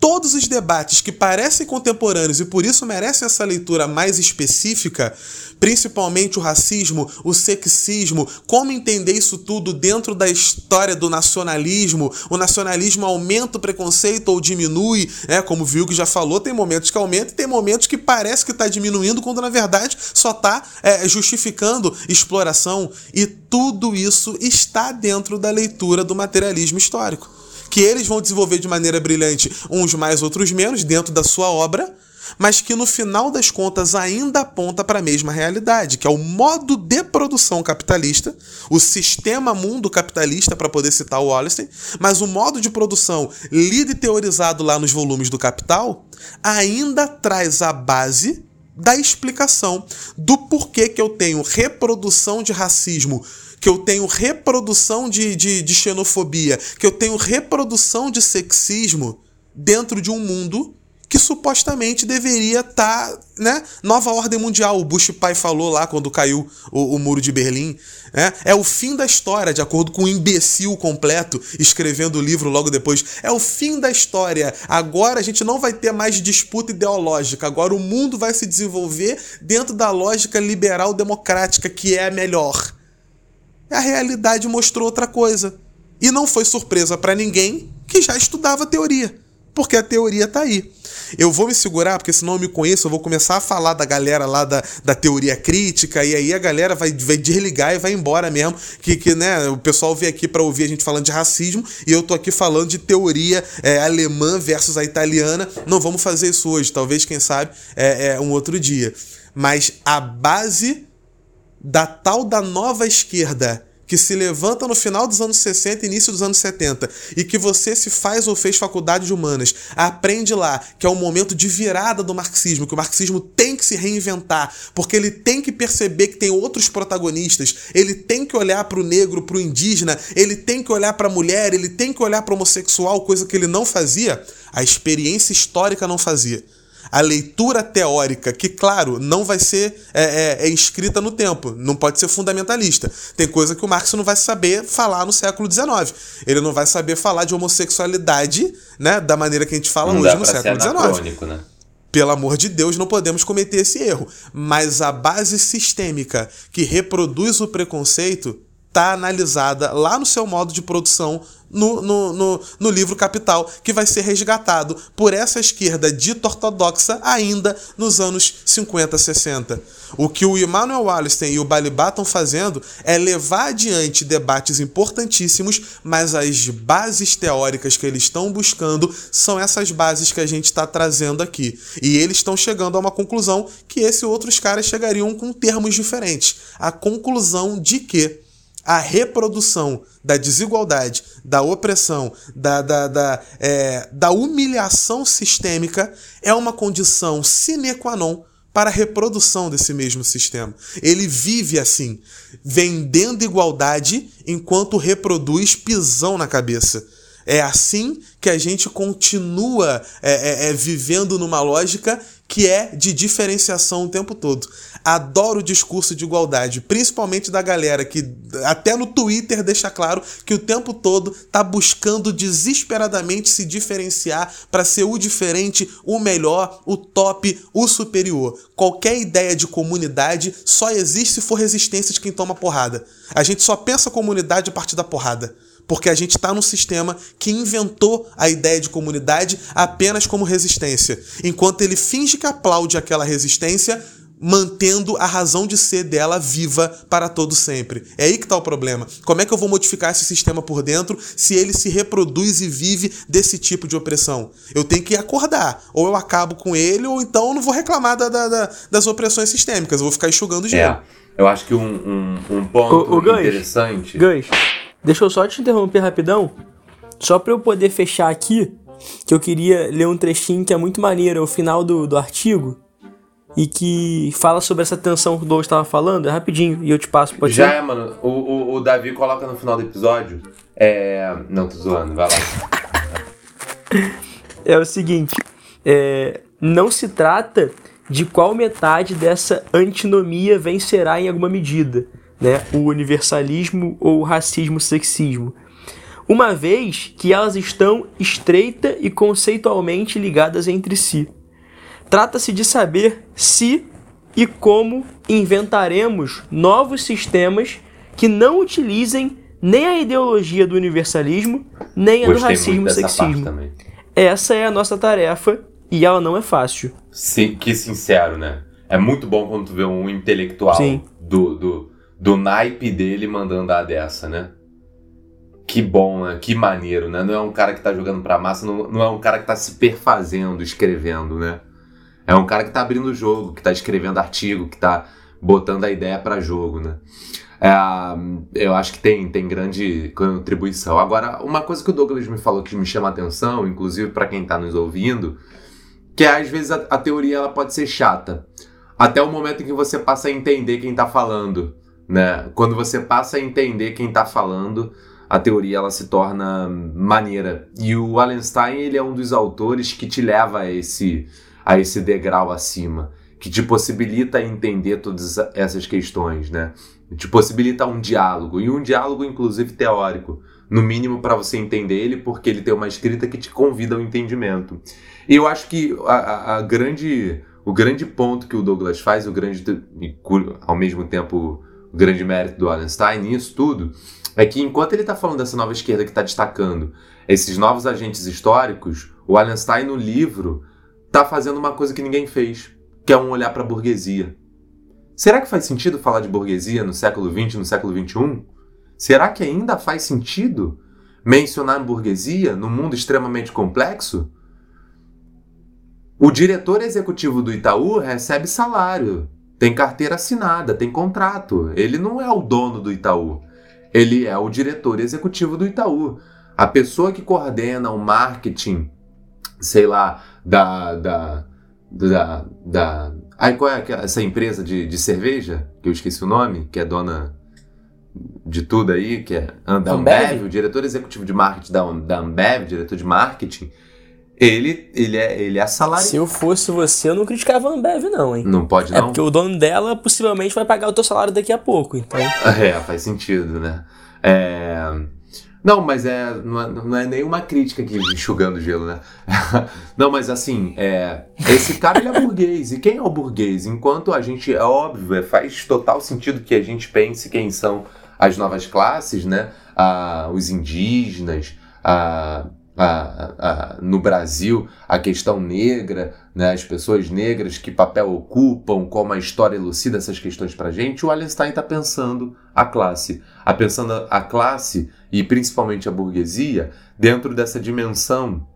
todos os debates que parecem contemporâneos e por isso merecem essa leitura mais específica, principalmente o racismo, o sexismo, como entender isso tudo dentro da história do nacionalismo, o nacionalismo aumenta o preconceito ou diminui, né? Como o Vilg já falou, tem momentos que aumenta e tem momentos que parece que está diminuindo, quando na verdade só está justificando exploração. E tudo isso está dentro da leitura do materialismo histórico que eles vão desenvolver de maneira brilhante, uns mais, outros menos, dentro da sua obra, mas que no final das contas ainda aponta para a mesma realidade, que é o modo de produção capitalista, o sistema mundo capitalista, para poder citar o Wallerstein, mas o modo de produção lido e teorizado lá nos volumes do Capital ainda traz a base da explicação do porquê que eu tenho reprodução de racismo que eu tenho reprodução de, de, de, xenofobia, que eu tenho reprodução de sexismo dentro de um mundo que supostamente deveria estar, tá, né? Nova ordem mundial. O Bush pai falou lá quando caiu o, o muro de Berlim. Né? É o fim da história, de acordo com o imbecil completo, escrevendo o livro logo depois. É o fim da história. Agora a gente não vai ter mais disputa ideológica. Agora o mundo vai se desenvolver dentro da lógica liberal democrática, que é a melhor a realidade mostrou outra coisa. E não foi surpresa para ninguém que já estudava teoria, porque a teoria tá aí. Eu vou me segurar, porque senão eu me conheço, eu vou começar a falar da galera lá da, da teoria crítica, e aí a galera vai, vai desligar e vai embora mesmo. Que, que né, o pessoal veio aqui para ouvir a gente falando de racismo, e eu tô aqui falando de teoria é, alemã versus a italiana. Não vamos fazer isso hoje, talvez, quem sabe, é, é um outro dia. Mas a base da tal da nova esquerda que se levanta no final dos anos 60 início dos anos 70 e que você se faz ou fez faculdade de humanas, aprende lá que é um momento de virada do marxismo, que o marxismo tem que se reinventar, porque ele tem que perceber que tem outros protagonistas, ele tem que olhar para o negro, para o indígena, ele tem que olhar para a mulher, ele tem que olhar para o homossexual, coisa que ele não fazia, a experiência histórica não fazia a leitura teórica, que, claro, não vai ser é, é, é inscrita no tempo, não pode ser fundamentalista. Tem coisa que o Marx não vai saber falar no século XIX. Ele não vai saber falar de homossexualidade né, da maneira que a gente fala não hoje no século XIX. né? Pelo amor de Deus, não podemos cometer esse erro. Mas a base sistêmica que reproduz o preconceito está analisada lá no seu modo de produção no, no, no, no, livro Capital, que vai ser resgatado por essa esquerda dita ortodoxa ainda nos anos 50, 60. O que o Emmanuel Wallerstein e o Balibar estão fazendo é levar adiante debates importantíssimos, mas as bases teóricas que eles estão buscando são essas bases que a gente está trazendo aqui. E eles estão chegando a uma conclusão que esses outros caras chegariam com termos diferentes. A conclusão de que a reprodução da desigualdade, da opressão, da, da, da, é, da humilhação sistêmica é uma condição sine qua non para a reprodução desse mesmo sistema. Ele vive assim, vendendo igualdade enquanto reproduz pisão na cabeça. É assim que a gente continua é, é, é, vivendo numa lógica que é de diferenciação o tempo todo. Adoro o discurso de igualdade, principalmente da galera que até no Twitter deixa claro que o tempo todo tá buscando desesperadamente se diferenciar para ser o diferente, o melhor, o top, o superior. Qualquer ideia de comunidade só existe se for resistência de quem toma porrada. A gente só pensa comunidade a partir da porrada porque a gente está num sistema que inventou a ideia de comunidade apenas como resistência, enquanto ele finge que aplaude aquela resistência, mantendo a razão de ser dela viva para todo sempre. É aí que está o problema. Como é que eu vou modificar esse sistema por dentro se ele se reproduz e vive desse tipo de opressão? Eu tenho que acordar. Ou eu acabo com ele, ou então eu não vou reclamar da, da, das opressões sistêmicas. Eu vou ficar enxugando gelo. É, eu acho que um, um, um ponto Ô, ô, Gans, interessante. Gans, deixa eu só te interromper rapidão. Só para eu poder fechar aqui, que eu queria ler um trechinho que é muito maneiro, é o final do, do artigo e que fala sobre essa tensão que o Douglas estava falando. É rapidinho e eu te passo, pode Já ser? é, mano. O, o, o Davi coloca no final do episódio. É. Não, tô zoando, vai lá. É o seguinte: é, não se trata de qual metade dessa antinomia vencerá em alguma medida, né? O universalismo ou o racismo-sexismo. Uma vez que elas estão estreita e conceitualmente ligadas entre si. Trata-se de saber se e como inventaremos novos sistemas que não utilizem nem a ideologia do universalismo, nem a do racismo parte sexismo. Essa é a nossa tarefa e ela não é fácil. Sim, que sincero, né? É muito bom quando tu vê um intelectual Sim. do, do, do naipe dele mandando a dessa, né? Que bom, né? Que maneiro, né? Não é um cara que tá jogando pra massa, não, não é um cara que tá se perfazendo, escrevendo, né? É um cara que tá abrindo o jogo, que tá escrevendo artigo, que tá botando a ideia pra jogo, né? É, eu acho que tem, tem grande contribuição. Agora, uma coisa que o Douglas me falou que me chama a atenção, inclusive para quem tá nos ouvindo, que é, às vezes a, a teoria ela pode ser chata. Até o momento em que você passa a entender quem tá falando, né? Quando você passa a entender quem tá falando, a teoria ela se torna maneira. E o Wallenstein, ele é um dos autores que te leva a esse, a esse degrau acima, que te possibilita entender todas essas questões, né? Te possibilita um diálogo, e um diálogo, inclusive, teórico. No mínimo para você entender ele, porque ele tem uma escrita que te convida ao entendimento. E eu acho que a, a- grande, o grande ponto que o Douglas faz, o grande, ao mesmo tempo, o grande mérito do Wallenstein nisso tudo, é que enquanto ele está falando dessa nova esquerda que está destacando esses novos agentes históricos, o Wallenstein no livro está fazendo uma coisa que ninguém fez, que é um olhar para a burguesia. Será que faz sentido falar de burguesia no século XX, no século XXI? Será que ainda faz sentido mencionar burguesia num mundo extremamente complexo? O diretor executivo do Itaú recebe salário, tem carteira assinada, tem contrato. Ele não é o dono do Itaú. Ele é o diretor executivo do Itaú. A pessoa que coordena o marketing, sei lá, da. da. da. da Aí qual é essa empresa de, de cerveja? Que eu esqueci o nome, que é dona de tudo aí, que é Ambev? Ambev, o diretor executivo de marketing da, da Ambev, diretor de marketing, ele, ele, é, ele é assalariado. Se eu fosse você, eu não criticava a Ambev, não, hein? Não pode É não? porque o dono dela possivelmente vai pagar o teu salário daqui a pouco, então. É, faz sentido, né? É... Não, mas é, não, é, não é nenhuma crítica aqui enxugando gelo, né? não, mas assim, é, esse cara ele é burguês. E quem é o burguês? Enquanto a gente, é óbvio, é, faz total sentido que a gente pense quem são as novas classes, né? Ah, os indígenas, a, a, a, no Brasil, a questão negra, né? as pessoas negras, que papel ocupam, como a história elucida essas questões pra gente, o Wallenstein está pensando a classe. A pensando a classe, e principalmente a burguesia, dentro dessa dimensão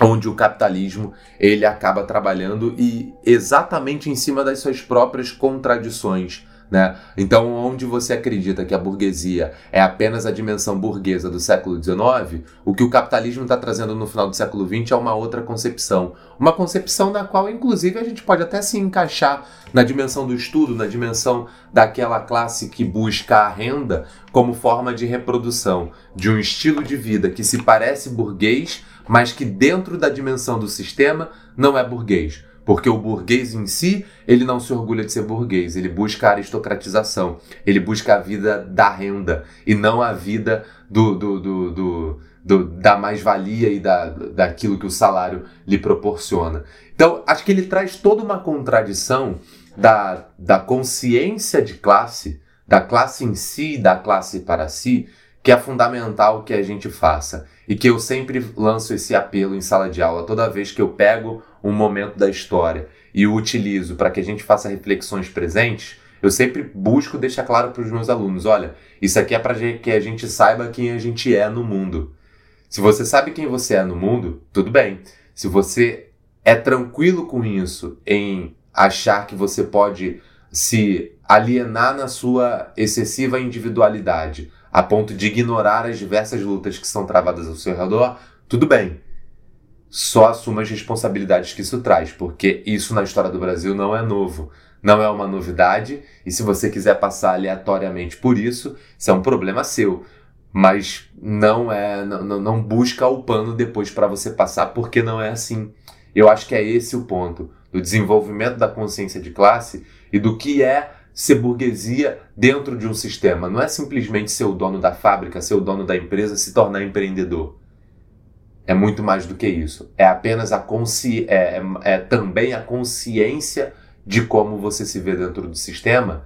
onde o capitalismo ele acaba trabalhando e exatamente em cima das suas próprias contradições. Né? Então, onde você acredita que a burguesia é apenas a dimensão burguesa do século XIX, o que o capitalismo está trazendo no final do século XX é uma outra concepção. Uma concepção na qual, inclusive, a gente pode até se encaixar na dimensão do estudo, na dimensão daquela classe que busca a renda como forma de reprodução de um estilo de vida que se parece burguês, mas que dentro da dimensão do sistema não é burguês. Porque o burguês em si, ele não se orgulha de ser burguês, ele busca a aristocratização, ele busca a vida da renda e não a vida do, do, do, do, do da mais-valia e da, daquilo que o salário lhe proporciona. Então, acho que ele traz toda uma contradição da, da consciência de classe, da classe em si, da classe para si, que é fundamental que a gente faça e que eu sempre lanço esse apelo em sala de aula toda vez que eu pego um momento da história e o utilizo para que a gente faça reflexões presentes, eu sempre busco deixar claro para os meus alunos, olha, isso aqui é para que a gente saiba quem a gente é no mundo. Se você sabe quem você é no mundo, tudo bem. Se você é tranquilo com isso, em achar que você pode se alienar na sua excessiva individualidade, a ponto de ignorar as diversas lutas que são travadas ao seu redor, tudo bem. Só assuma as responsabilidades que isso traz, porque isso na história do Brasil não é novo, não é uma novidade, e se você quiser passar aleatoriamente por isso, isso é um problema seu. Mas não é, não, não busca o pano depois para você passar, porque não é assim. Eu acho que é esse o ponto do desenvolvimento da consciência de classe e do que é ser burguesia dentro de um sistema. Não é simplesmente ser o dono da fábrica, ser o dono da empresa, se tornar empreendedor. É muito mais do que isso. É apenas a consci... é, é, é também a consciência de como você se vê dentro do sistema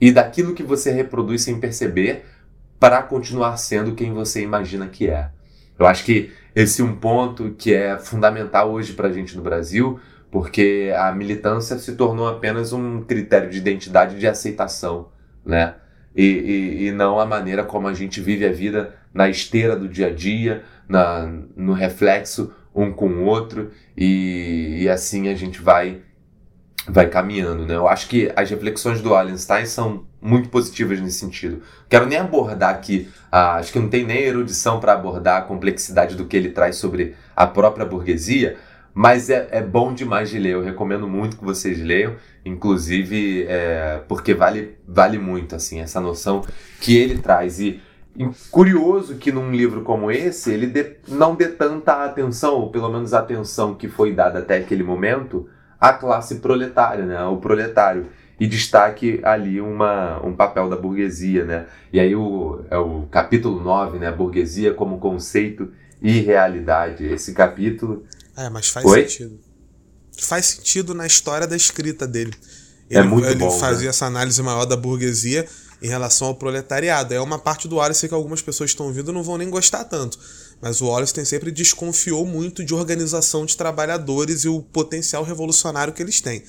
e daquilo que você reproduz sem perceber para continuar sendo quem você imagina que é. Eu acho que esse é um ponto que é fundamental hoje para a gente no Brasil, porque a militância se tornou apenas um critério de identidade de aceitação, né? E, e, e, não a maneira como a gente vive a vida na esteira do dia a dia, na, no reflexo um com o outro, e, e assim a gente vai vai caminhando, né? Eu acho que as reflexões do Wallenstein são muito positivas nesse sentido. Quero nem abordar aqui, ah, acho que não tem nem erudição para abordar a complexidade do que ele traz sobre a própria burguesia, mas é, é bom demais de ler. Eu recomendo muito que vocês leiam, inclusive é, porque vale, vale muito assim essa noção que ele traz. E, e curioso que num livro como esse ele dê, não dê tanta atenção, ou pelo menos a atenção que foi dada até aquele momento, à classe proletária, né, ao proletário. E destaque ali uma, um papel da burguesia, né? E aí o, é o capítulo 9, né? Burguesia como conceito e realidade. Esse capítulo é, mas faz Oi? sentido. Faz sentido na história da escrita dele. É Ele, muito ele bom, fazia né? essa análise maior da burguesia em relação ao proletariado. É uma parte do Wallace que algumas pessoas estão ouvindo não vão nem gostar tanto. Mas o Wallace tem sempre desconfiou muito de organização de trabalhadores e o potencial revolucionário que eles têm.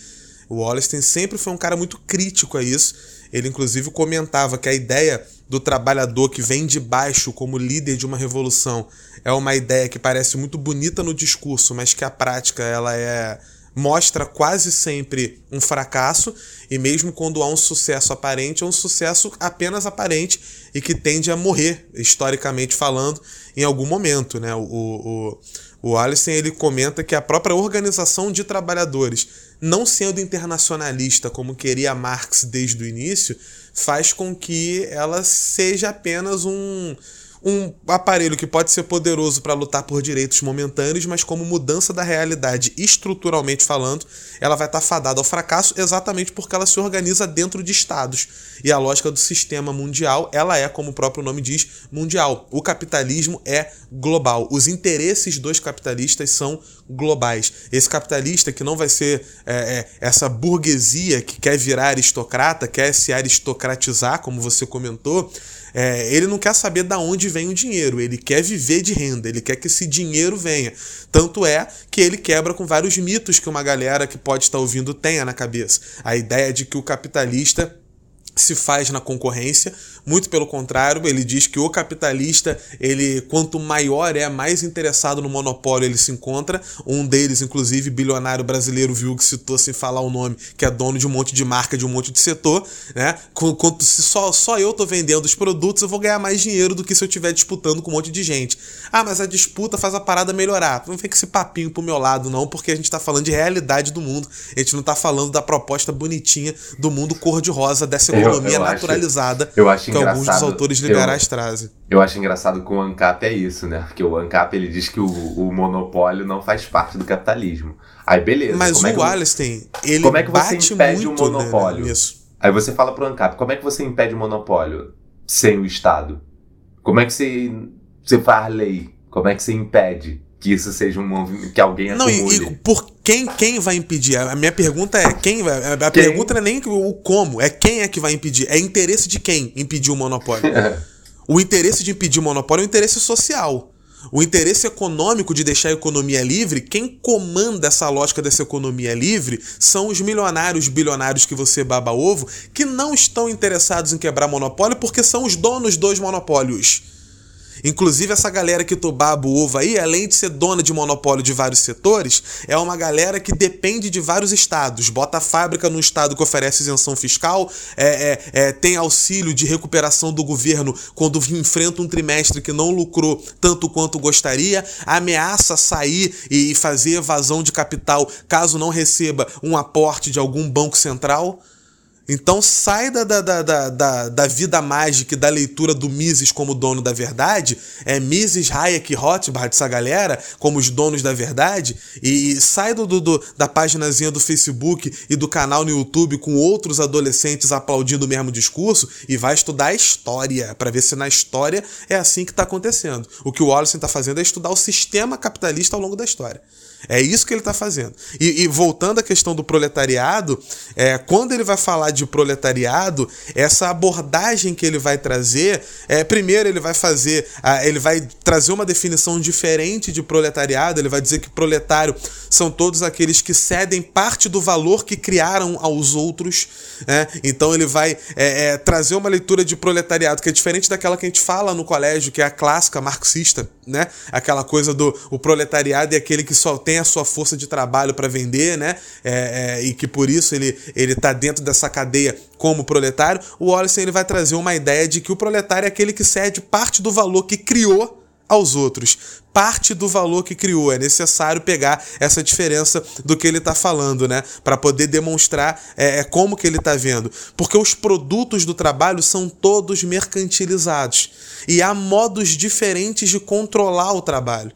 O Wallace sempre foi um cara muito crítico a isso. Ele, inclusive, comentava que a ideia do trabalhador que vem de baixo como líder de uma revolução é uma ideia que parece muito bonita no discurso, mas que a prática ela é mostra quase sempre um fracasso e mesmo quando há um sucesso aparente, é um sucesso apenas aparente e que tende a morrer, historicamente falando, em algum momento, né? O, o, o Allison ele comenta que a própria organização de trabalhadores, não sendo internacionalista como queria Marx desde o início, faz com que ela seja apenas um um aparelho que pode ser poderoso para lutar por direitos momentâneos, mas como mudança da realidade estruturalmente falando, ela vai estar tá fadada ao fracasso exatamente porque ela se organiza dentro de estados. E a lógica do sistema mundial, ela é, como o próprio nome diz, mundial. O capitalismo é global. Os interesses dos capitalistas são globais. Esse capitalista que não vai ser é, é, essa burguesia que quer virar aristocrata, quer se aristocratizar, como você comentou, é, ele não quer saber da onde vem o dinheiro, ele quer viver de renda, ele quer que esse dinheiro venha. Tanto é que ele quebra com vários mitos que uma galera que pode estar ouvindo tenha na cabeça. A ideia de que o capitalista se faz na concorrência, muito pelo contrário, ele diz que o capitalista, ele quanto maior é, mais interessado no monopólio ele se encontra. Um deles, inclusive, bilionário brasileiro, viu que citou sem falar o nome, que é dono de um monte de marca, de um monte de setor, né? Quanto se só, só eu tô vendendo os produtos, eu vou ganhar mais dinheiro do que se eu estiver disputando com um monte de gente. Ah, mas a disputa faz a parada melhorar. Não com esse papinho pro meu lado, não, porque a gente tá falando de realidade do mundo. A gente não tá falando da proposta bonitinha do mundo cor-de-rosa dessa economia eu, eu naturalizada acho, eu acho que que alguns dos autores eu- liberais trazem. Eu acho engraçado que o ANCAP é isso, né? Porque o ANCAP ele diz que o, o monopólio não faz parte do capitalismo. Aí beleza. Mas é que o vo- Wallenstein, ele como é que você impede muito o monopólio? né. Aí você fala pro ANCAP, como é que você impede o monopólio sem o Estado? Como é que você, você faz lei? Como é que você impede que isso seja um movimento, que alguém Não, e, acumule? e por quem, quem vai impedir? A minha pergunta é quem vai. A Quem? pergunta não é nem o como, é quem é que vai impedir. É interesse de quem impedir o monopólio. o interesse de impedir o monopólio é o interesse social. O interesse econômico de deixar a economia livre, quem comanda essa lógica dessa economia livre são os milionários, bilionários que você baba ovo, que não estão interessados em quebrar monopólio porque são os donos dos monopólios. Inclusive, essa galera que tu baba o ovo aí, além de ser dona de monopólio de vários setores, é uma galera que depende de vários estados. Bota a fábrica num estado que oferece isenção fiscal, é, é, é, tem auxílio de recuperação do governo quando enfrenta um trimestre que não lucrou tanto quanto gostaria, ameaça sair e fazer evasão de capital caso não receba um aporte de algum banco central. Então sai da, da, da, da, da, da vida mágica e da leitura do Mises como dono da verdade, é Mises, Hayek Rothbard, essa galera, como os donos da verdade, e, sai do, do- da paginazinha do Facebook e do canal no YouTube com outros adolescentes aplaudindo o mesmo discurso e vai estudar a história, para ver se na história é assim que está acontecendo. O que o Wallace está fazendo é estudar o sistema capitalista ao longo da história. É isso que ele está fazendo. E, e voltando à questão do proletariado, é, quando ele vai falar de proletariado, essa abordagem que ele vai trazer, é, primeiro ele vai fazer, ah, ele vai trazer uma definição diferente de proletariado. Ele vai dizer que proletário são todos aqueles que cedem parte do valor que criaram aos outros. né? Então ele vai é, é, trazer uma leitura de proletariado que é diferente daquela que a gente fala no colégio, que é a clássica marxista, né? Aquela coisa do o proletariado é aquele que só tem a sua força de trabalho para vender, né? É, é, e que por isso ele ele está dentro dessa cadeia como proletário. O Wallace ele vai trazer uma ideia de que o proletário é aquele que cede parte do valor que criou aos outros. Parte do valor que criou. É necessário pegar essa diferença do que ele está falando, né? Para poder demonstrar é, é, como que ele está vendo. Porque os produtos do trabalho são todos mercantilizados. E há modos diferentes de controlar o trabalho.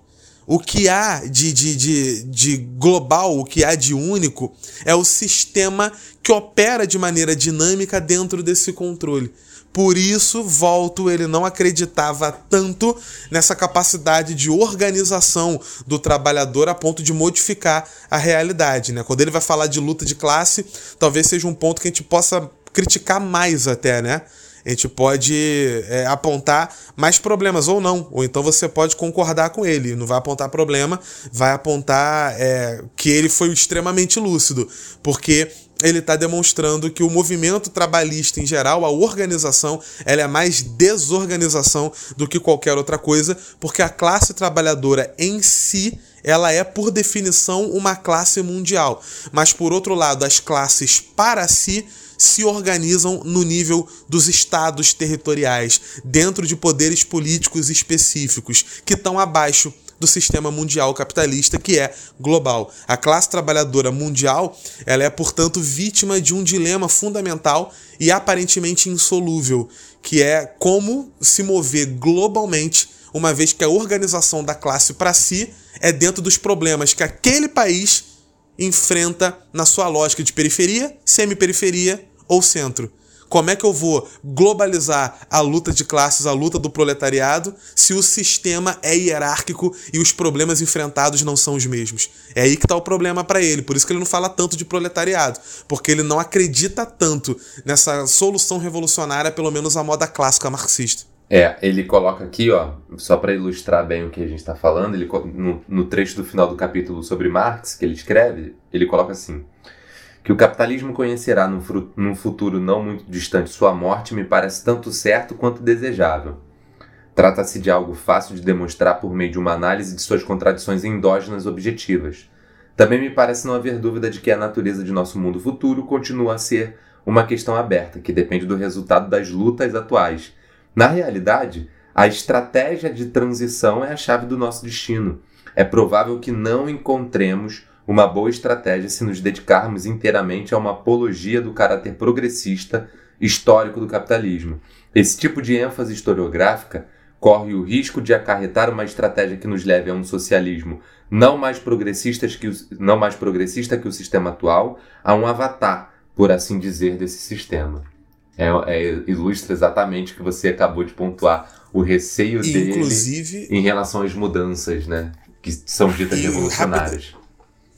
O que há de, de, de, de global, o que há de único, é o sistema que opera de maneira dinâmica dentro desse controle. Por isso, volto, ele não acreditava tanto nessa capacidade de organização do trabalhador a ponto de modificar a realidade. Né? Quando ele vai falar de luta de classe, talvez seja um ponto que a gente possa criticar mais até, né? A gente pode é, apontar mais problemas ou não, ou então você pode concordar com ele. Não vai apontar problema, vai apontar é, que ele foi extremamente lúcido, porque ele está demonstrando que o movimento trabalhista em geral, a organização, ela é mais desorganização do que qualquer outra coisa, porque a classe trabalhadora em si ela é por definição uma classe mundial. Mas por outro lado, as classes para si se organizam no nível dos estados territoriais, dentro de poderes políticos específicos, que estão abaixo do sistema mundial capitalista que é global. A classe trabalhadora mundial, ela é, portanto, vítima de um dilema fundamental e aparentemente insolúvel, que é como se mover globalmente, uma vez que a organização da classe para si é dentro dos problemas que aquele país enfrenta na sua lógica de periferia, semiperiferia ou centro. Como é que eu vou globalizar a luta de classes, a luta do proletariado, se o sistema é hierárquico e os problemas enfrentados não são os mesmos? É aí que está o problema para ele. Por isso que ele não fala tanto de proletariado, porque ele não acredita tanto nessa solução revolucionária, pelo menos a moda clássica marxista. É, ele coloca aqui, ó, só para ilustrar bem o que a gente está falando, ele, no, no trecho do final do capítulo sobre Marx, que ele escreve, ele coloca assim: que o capitalismo conhecerá num, num futuro não muito distante sua morte me parece tanto certo quanto desejável. Trata-se de algo fácil de demonstrar por meio de uma análise de suas contradições endógenas objetivas. Também me parece não haver dúvida de que a natureza de nosso mundo futuro continua a ser uma questão aberta, que depende do resultado das lutas atuais. Na realidade, a estratégia de transição é a chave do nosso destino. É provável que não encontremos uma boa estratégia se nos dedicarmos inteiramente a uma apologia do caráter progressista histórico do capitalismo. Esse tipo de ênfase historiográfica corre o risco de acarretar uma estratégia que nos leve a um socialismo não mais, progressistas que o, não mais progressista que o sistema atual, a um avatar, por assim dizer, desse sistema. É, é, ilustra exatamente o que você acabou de pontuar, o receio Inclusive, dele em relação às mudanças, né? Que são ditas revolucionárias. Rapid,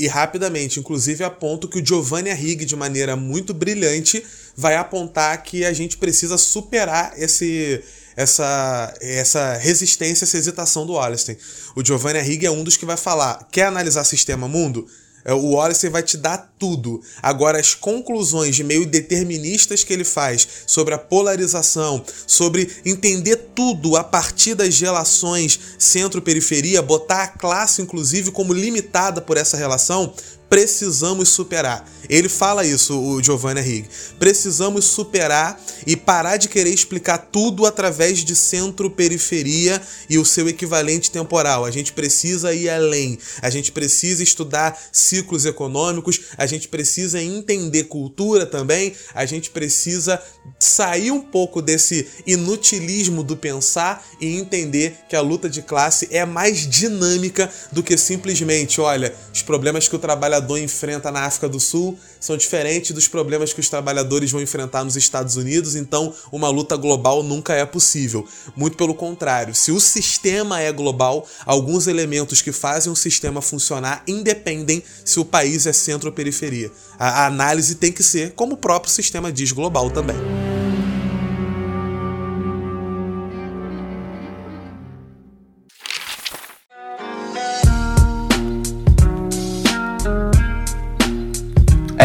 e rapidamente, inclusive aponto que o Giovanni Arrighi, de maneira muito brilhante, vai apontar que a gente precisa superar esse essa, essa resistência, essa hesitação do Wallerstein. O Giovanni Arrighi é um dos que vai falar: quer analisar sistema mundo? É, o Wallace vai te dar tudo. Agora, as conclusões meio deterministas que ele faz sobre a polarização, sobre entender tudo a partir das relações centro-periferia, botar a classe, inclusive, como limitada por essa relação, precisamos superar. Ele fala isso, o Giovanni Rigg. Precisamos superar e parar de querer explicar tudo através de centro-periferia e o seu equivalente temporal. A gente precisa ir além. A gente precisa estudar ciclos econômicos, a gente precisa entender cultura também, a gente precisa sair um pouco desse inutilismo do pensar e entender que a luta de classe é mais dinâmica do que simplesmente, olha, os problemas que o trabalhador trabalhador enfrenta na África do Sul são diferentes dos problemas que os trabalhadores vão enfrentar nos Estados Unidos, então uma luta global nunca é possível. Muito pelo contrário, se o sistema é global, alguns elementos que fazem o sistema funcionar independem se o país é centro ou periferia. A análise tem que ser, como o próprio sistema diz, global também.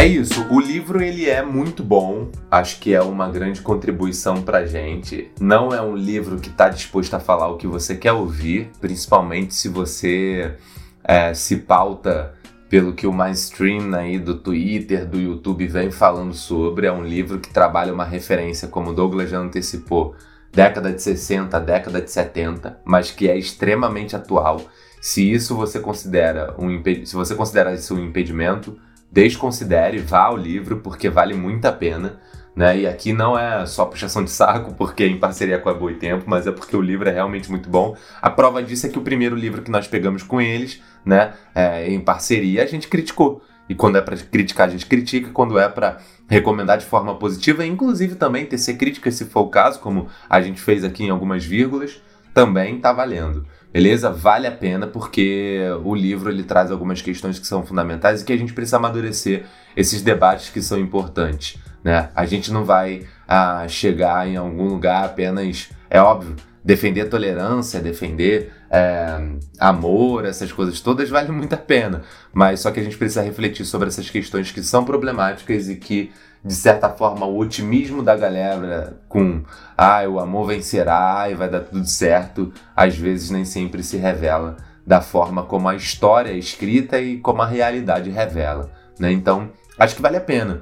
Isso, o livro ele é muito bom, acho que é uma grande contribuição pra gente. Não é um livro que está disposto a falar o que você quer ouvir, principalmente se você é, se pauta pelo que o mainstream aí do Twitter, do YouTube vem falando sobre. É um livro que trabalha uma referência, como Douglas já antecipou, década de 60, década de 70, mas que é extremamente atual. Se isso você considera um se você considera isso um impedimento, desconsidere, vá ao livro, porque vale muito a pena. Né? E aqui não é só puxação de saco, porque é em parceria com a Boa Tempo, mas é porque o livro é realmente muito bom. A prova disso é que o primeiro livro que nós pegamos com eles, né, é, em parceria, a gente criticou. E quando é para criticar, a gente critica. Quando é para recomendar de forma positiva, inclusive também tecer críticas, se for o caso, como a gente fez aqui em algumas vírgulas, também tá valendo. Beleza? Vale a pena porque o livro ele traz algumas questões que são fundamentais e que a gente precisa amadurecer esses debates que são importantes. Né? A gente não vai ah, chegar em algum lugar apenas, é óbvio, defender tolerância, defender é, amor, essas coisas todas vale muito a pena. Mas só que a gente precisa refletir sobre essas questões que são problemáticas e que de certa forma, o otimismo da galera com ah, o amor vencerá e vai dar tudo certo, às vezes nem sempre se revela da forma como a história é escrita e como a realidade revela. Né? Então, acho que vale a pena.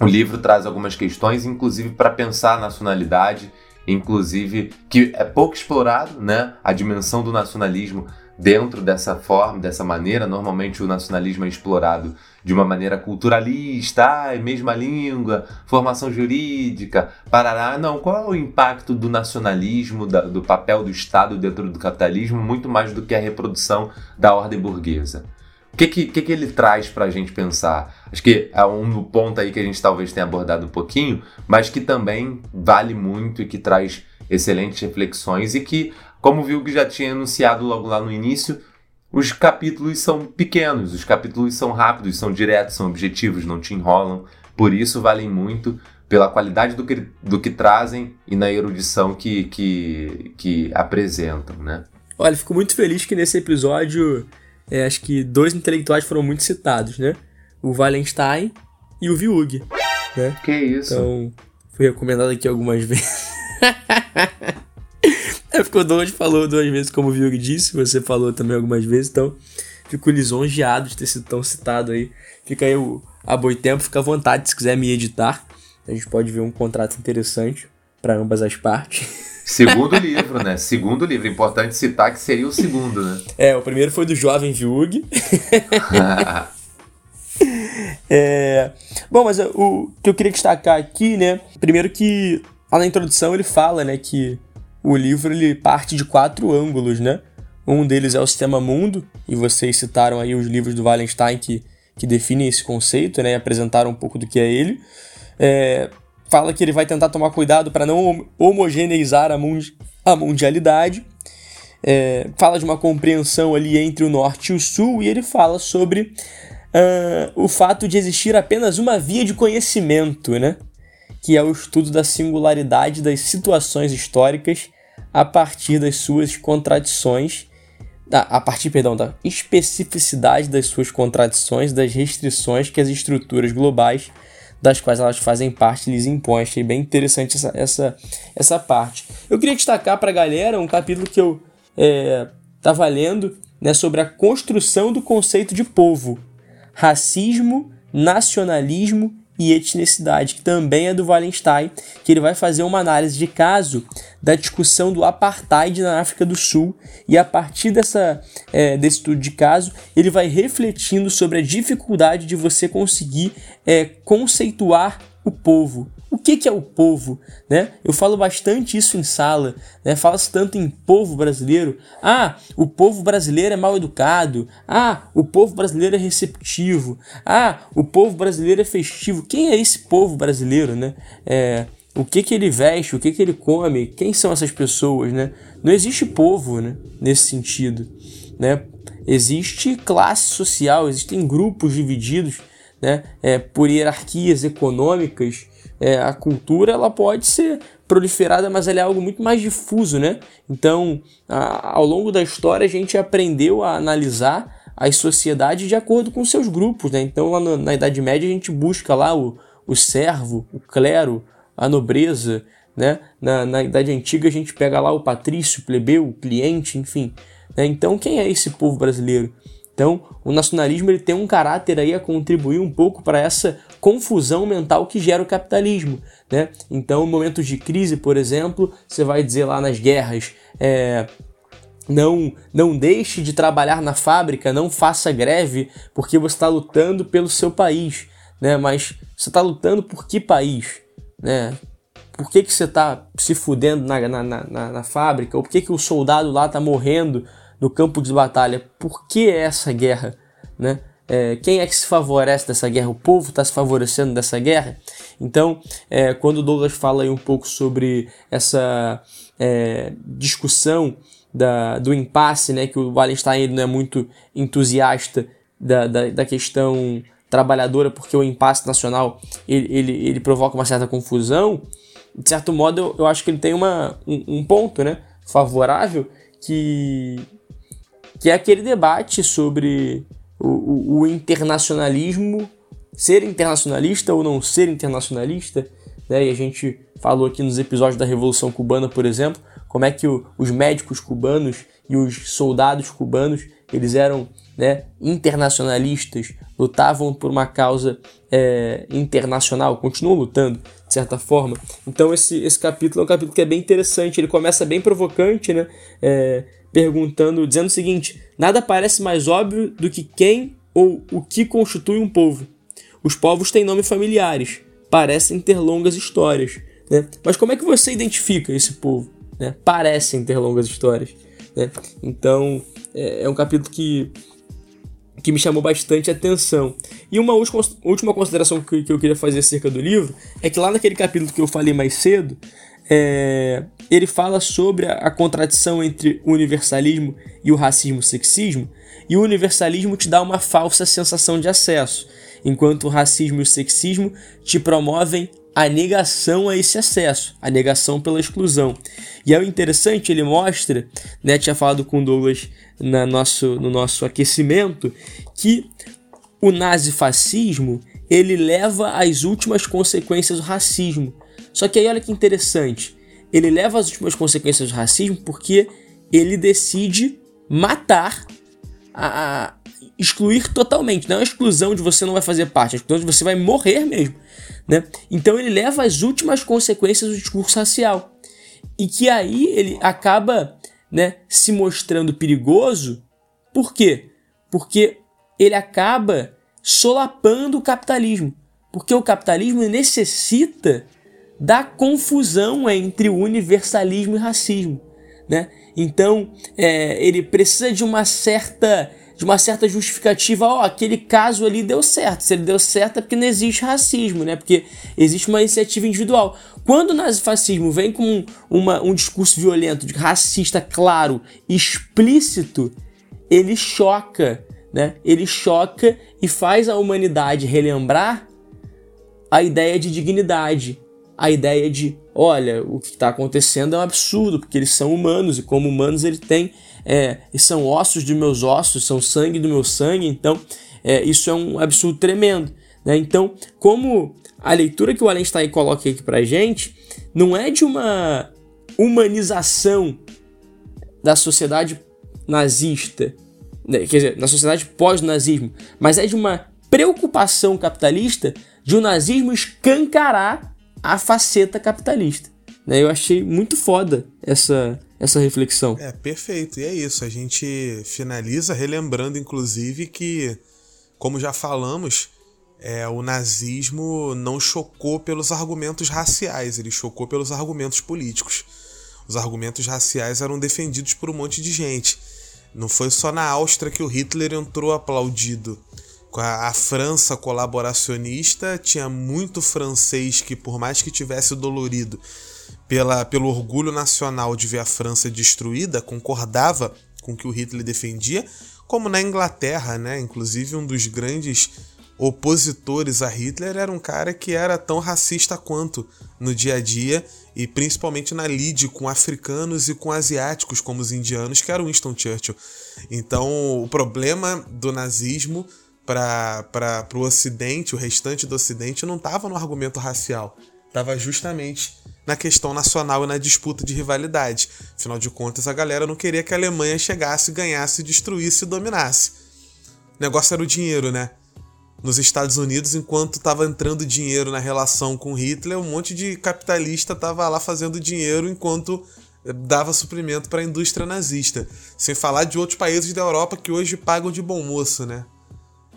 O livro traz algumas questões, inclusive para pensar a nacionalidade, inclusive que é pouco explorado, né? A dimensão do nacionalismo dentro dessa forma, dessa maneira. Normalmente o nacionalismo é explorado de uma maneira culturalista, ah, mesma língua, formação jurídica, parará. Não, qual é o impacto do nacionalismo, da, do papel do Estado dentro do capitalismo, muito mais do que a reprodução da ordem burguesa? O que, que, que, ele traz para a gente pensar? Acho que é um ponto aí que a gente talvez tenha abordado um pouquinho, mas que também vale muito e que traz excelentes reflexões e que como viu que já tinha anunciado logo lá no início, os capítulos são pequenos, os capítulos são rápidos, são diretos, são objetivos, não te enrolam. Por isso valem muito pela qualidade do que, do que trazem e na erudição que, que, que apresentam, né? Olha, fico muito feliz que nesse episódio, é, acho que dois intelectuais foram muito citados, né? O Wallenstein e o Viug, né? Que isso? Então, foi recomendado aqui algumas vezes. É porque o Douglas falou duas vezes, como o Viug disse, você falou também algumas vezes, então fico lisonjeado de ter sido tão citado aí. Fica aí o, a tempo, fica à vontade se quiser me editar. A gente pode ver um contrato interessante para ambas as partes. Segundo livro, né? Segundo livro. Importante citar que seria o segundo, né? É, o primeiro foi do jovem Viug. é... Bom, mas o que eu queria destacar aqui, né? Primeiro que lá na introdução ele fala, né, que o livro ele parte de quatro ângulos, né? Um deles é o sistema mundo, e vocês citaram aí os livros do Wallenstein que, que definem esse conceito, né, e apresentaram um pouco do que é ele. É, fala que ele vai tentar tomar cuidado para não homogeneizar a, mundi a mundialidade. É, fala de uma compreensão ali entre o norte e o sul, e ele fala sobre uh, o fato de existir apenas uma via de conhecimento, né? que é o estudo da singularidade das situações históricas a partir das suas contradições, a partir, perdão, da especificidade das suas contradições, das restrições que as estruturas globais das quais elas fazem parte lhes impõem. Achei bem interessante essa, essa, essa parte. Eu queria destacar para a galera um capítulo que eu estava é, lendo né, sobre a construção do conceito de povo, racismo, nacionalismo e etnicidade, que também é do Wallenstein, que ele vai fazer uma análise de caso da discussão do apartheid na África do Sul. E a partir dessa, é, desse estudo de caso ele vai refletindo sobre a dificuldade de você conseguir é, conceituar o povo, o que, que é o povo? Né? Eu falo bastante isso em sala, né? fala-se tanto em povo brasileiro. Ah, o povo brasileiro é mal educado. Ah, o povo brasileiro é receptivo. Ah, o povo brasileiro é festivo. Quem é esse povo brasileiro? Né? É, o que, que ele veste, o que, que ele come, quem são essas pessoas? Né? Não existe povo né? nesse sentido. Né? Existe classe social, existem grupos divididos né? É, por hierarquias econômicas é, a cultura ela pode ser proliferada, mas ela é algo muito mais difuso, né? Então, a, ao longo da história, a gente aprendeu a analisar as sociedades de acordo com seus grupos, né? Então, lá no, na Idade Média, a gente busca lá o, o servo, o clero, a nobreza, né? Na, na Idade Antiga, a gente pega lá o patrício, o plebeu, o cliente, enfim. Né? Então, quem é esse povo brasileiro? Então, o nacionalismo ele tem um caráter aí a contribuir um pouco para essa confusão mental que gera o capitalismo, né? Então, em momentos de crise, por exemplo, você vai dizer lá nas guerras, é, não, não deixe de trabalhar na fábrica, não faça greve, porque você está lutando pelo seu país, né? Mas você está lutando por que país, né? Por que, que você está se fudendo na, na, na, na fábrica? Ou por que, que o soldado lá está morrendo no campo de batalha. Por que essa guerra? Né? É, quem é que se favorece dessa guerra? O povo está se favorecendo dessa guerra? Então, é, quando Douglas fala aí um pouco sobre essa é, discussão da, do impasse, né, que o Wallenstein ele não é muito entusiasta da, da, da questão trabalhadora, porque o impasse nacional ele, ele, ele provoca uma certa confusão, de certo modo eu, eu acho que ele tem uma, um, um ponto né, favorável que que é aquele debate sobre o, o, o internacionalismo, ser internacionalista ou não ser internacionalista, né? E a gente falou aqui nos episódios da Revolução Cubana, por exemplo, como é que o, os médicos cubanos e os soldados cubanos eles eram né, internacionalistas, lutavam por uma causa é, internacional, continuam lutando de certa forma. Então esse, esse capítulo é um capítulo que é bem interessante, ele começa bem provocante, né? É, perguntando, dizendo o seguinte: nada parece mais óbvio do que quem ou o que constitui um povo. Os povos têm nomes familiares, parecem ter longas histórias. Né? Mas como é que você identifica esse povo? Né? Parecem ter longas histórias. Né? Então é, é um capítulo que que me chamou bastante atenção. E uma última consideração que, eu queria fazer acerca do livro é que lá naquele capítulo que eu falei mais cedo, é, ele fala sobre a, contradição entre o universalismo e o racismo-sexismo, e o universalismo te dá uma falsa sensação de acesso, enquanto o racismo e o sexismo te promovem a negação a esse acesso, a negação pela exclusão. E é o interessante, ele mostra, né, tinha falado com o Douglas na nosso, no nosso aquecimento, que o nazifascismo ele leva às últimas consequências do racismo. Só que aí olha que interessante, ele leva às últimas consequências do racismo porque ele decide matar, a, a excluir totalmente. Não é a exclusão de você não vai fazer parte, é a exclusão de você vai morrer mesmo. Né? Então ele leva às últimas consequências do discurso racial. E que aí ele acaba né, se mostrando perigoso. Por quê? Porque ele acaba solapando o capitalismo. Porque o capitalismo necessita da confusão entre universalismo e racismo, né? Então, é, ele precisa de uma certa de uma certa justificativa, ó, oh, aquele caso ali deu certo. Se ele deu certo é porque não existe racismo, né? Porque existe uma iniciativa individual. Quando o nazifascismo vem com uma, um discurso violento, racista claro, explícito, ele choca, né? Ele choca e faz a humanidade relembrar a ideia de dignidade, a ideia de, olha, o que está acontecendo é um absurdo, porque eles são humanos e como humanos ele tem, é, são ossos de meus ossos, são sangue do meu sangue, então é, isso é um absurdo tremendo. Né? Então, como a leitura que o Allenstein coloca aqui pra gente não é de uma humanização da sociedade nazista, né? quer dizer, na sociedade pós-nazismo, mas é de uma preocupação capitalista de o nazismo escancarar a faceta capitalista. Né? Eu achei muito foda essa, essa reflexão. É, perfeito. E é isso. A gente finaliza relembrando, inclusive, que, como já falamos, é, o nazismo não chocou pelos argumentos raciais, ele chocou pelos argumentos políticos. Os argumentos raciais eram defendidos por um monte de gente. Não foi só na Áustria que o Hitler entrou aplaudido. A, França colaboracionista tinha muito francês que, por mais que tivesse dolorido pela, pelo orgulho nacional de ver a França destruída, concordava com o que o Hitler defendia, como na Inglaterra, né? Inclusive um dos grandes opositores a Hitler era um cara que era tão racista quanto no dia a dia e principalmente na lide com africanos e com asiáticos como os indianos, que era Winston Churchill. Então, o problema do nazismo para o Ocidente, o restante do Ocidente, não estava no argumento racial, estava justamente na questão nacional e na disputa de rivalidade. Afinal de contas, a galera não queria que a Alemanha chegasse, ganhasse, destruísse e dominasse. O negócio era o dinheiro, né? nos Estados Unidos, enquanto estava entrando dinheiro na relação com Hitler, um monte de capitalista estava lá fazendo dinheiro enquanto eh, dava suprimento para a indústria nazista. Sem falar de outros países da Europa que hoje pagam de bom moço, né?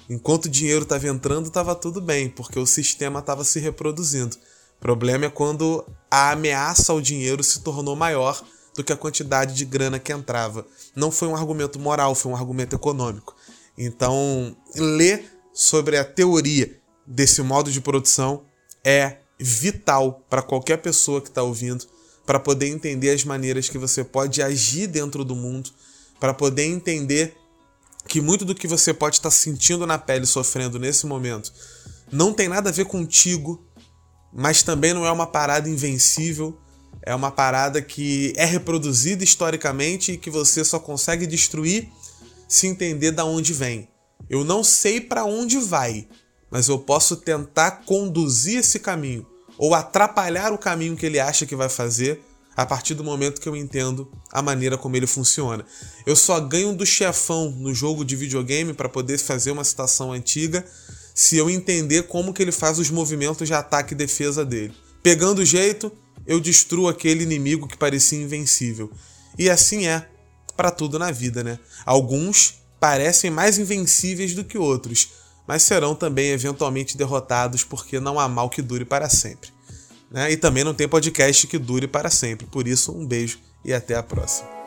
Enquanto o dinheiro estava entrando, estava tudo bem, porque o sistema estava se reproduzindo. O problema é quando a ameaça ao dinheiro se tornou maior do que a quantidade de grana que entrava. Não foi um argumento moral, foi um argumento econômico. Então, ler sobre a teoria desse modo de produção é vital para qualquer pessoa que está ouvindo, para poder entender as maneiras que você pode agir dentro do mundo, para poder entender que muito do que você pode estar sentindo na pele, sofrendo nesse momento, não tem nada a ver contigo, mas também não é uma parada invencível, é uma parada que é reproduzida historicamente e que você só consegue destruir se entender da onde vem. Eu não sei para onde vai, mas eu posso tentar conduzir esse caminho ou atrapalhar o caminho que ele acha que vai fazer a partir do momento que eu entendo a maneira como ele funciona. Eu só ganho do chefão no jogo de videogame para poder fazer uma citação antiga se eu entender como que ele faz os movimentos de ataque e defesa dele. Pegando o jeito, eu destruo aquele inimigo que parecia invencível. E assim é para tudo na vida, né? Alguns parecem mais invencíveis do que outros, mas serão também eventualmente derrotados porque não há mal que dure para sempre. Né? E também não tem podcast que dure para sempre. Por isso, um beijo e até a próxima.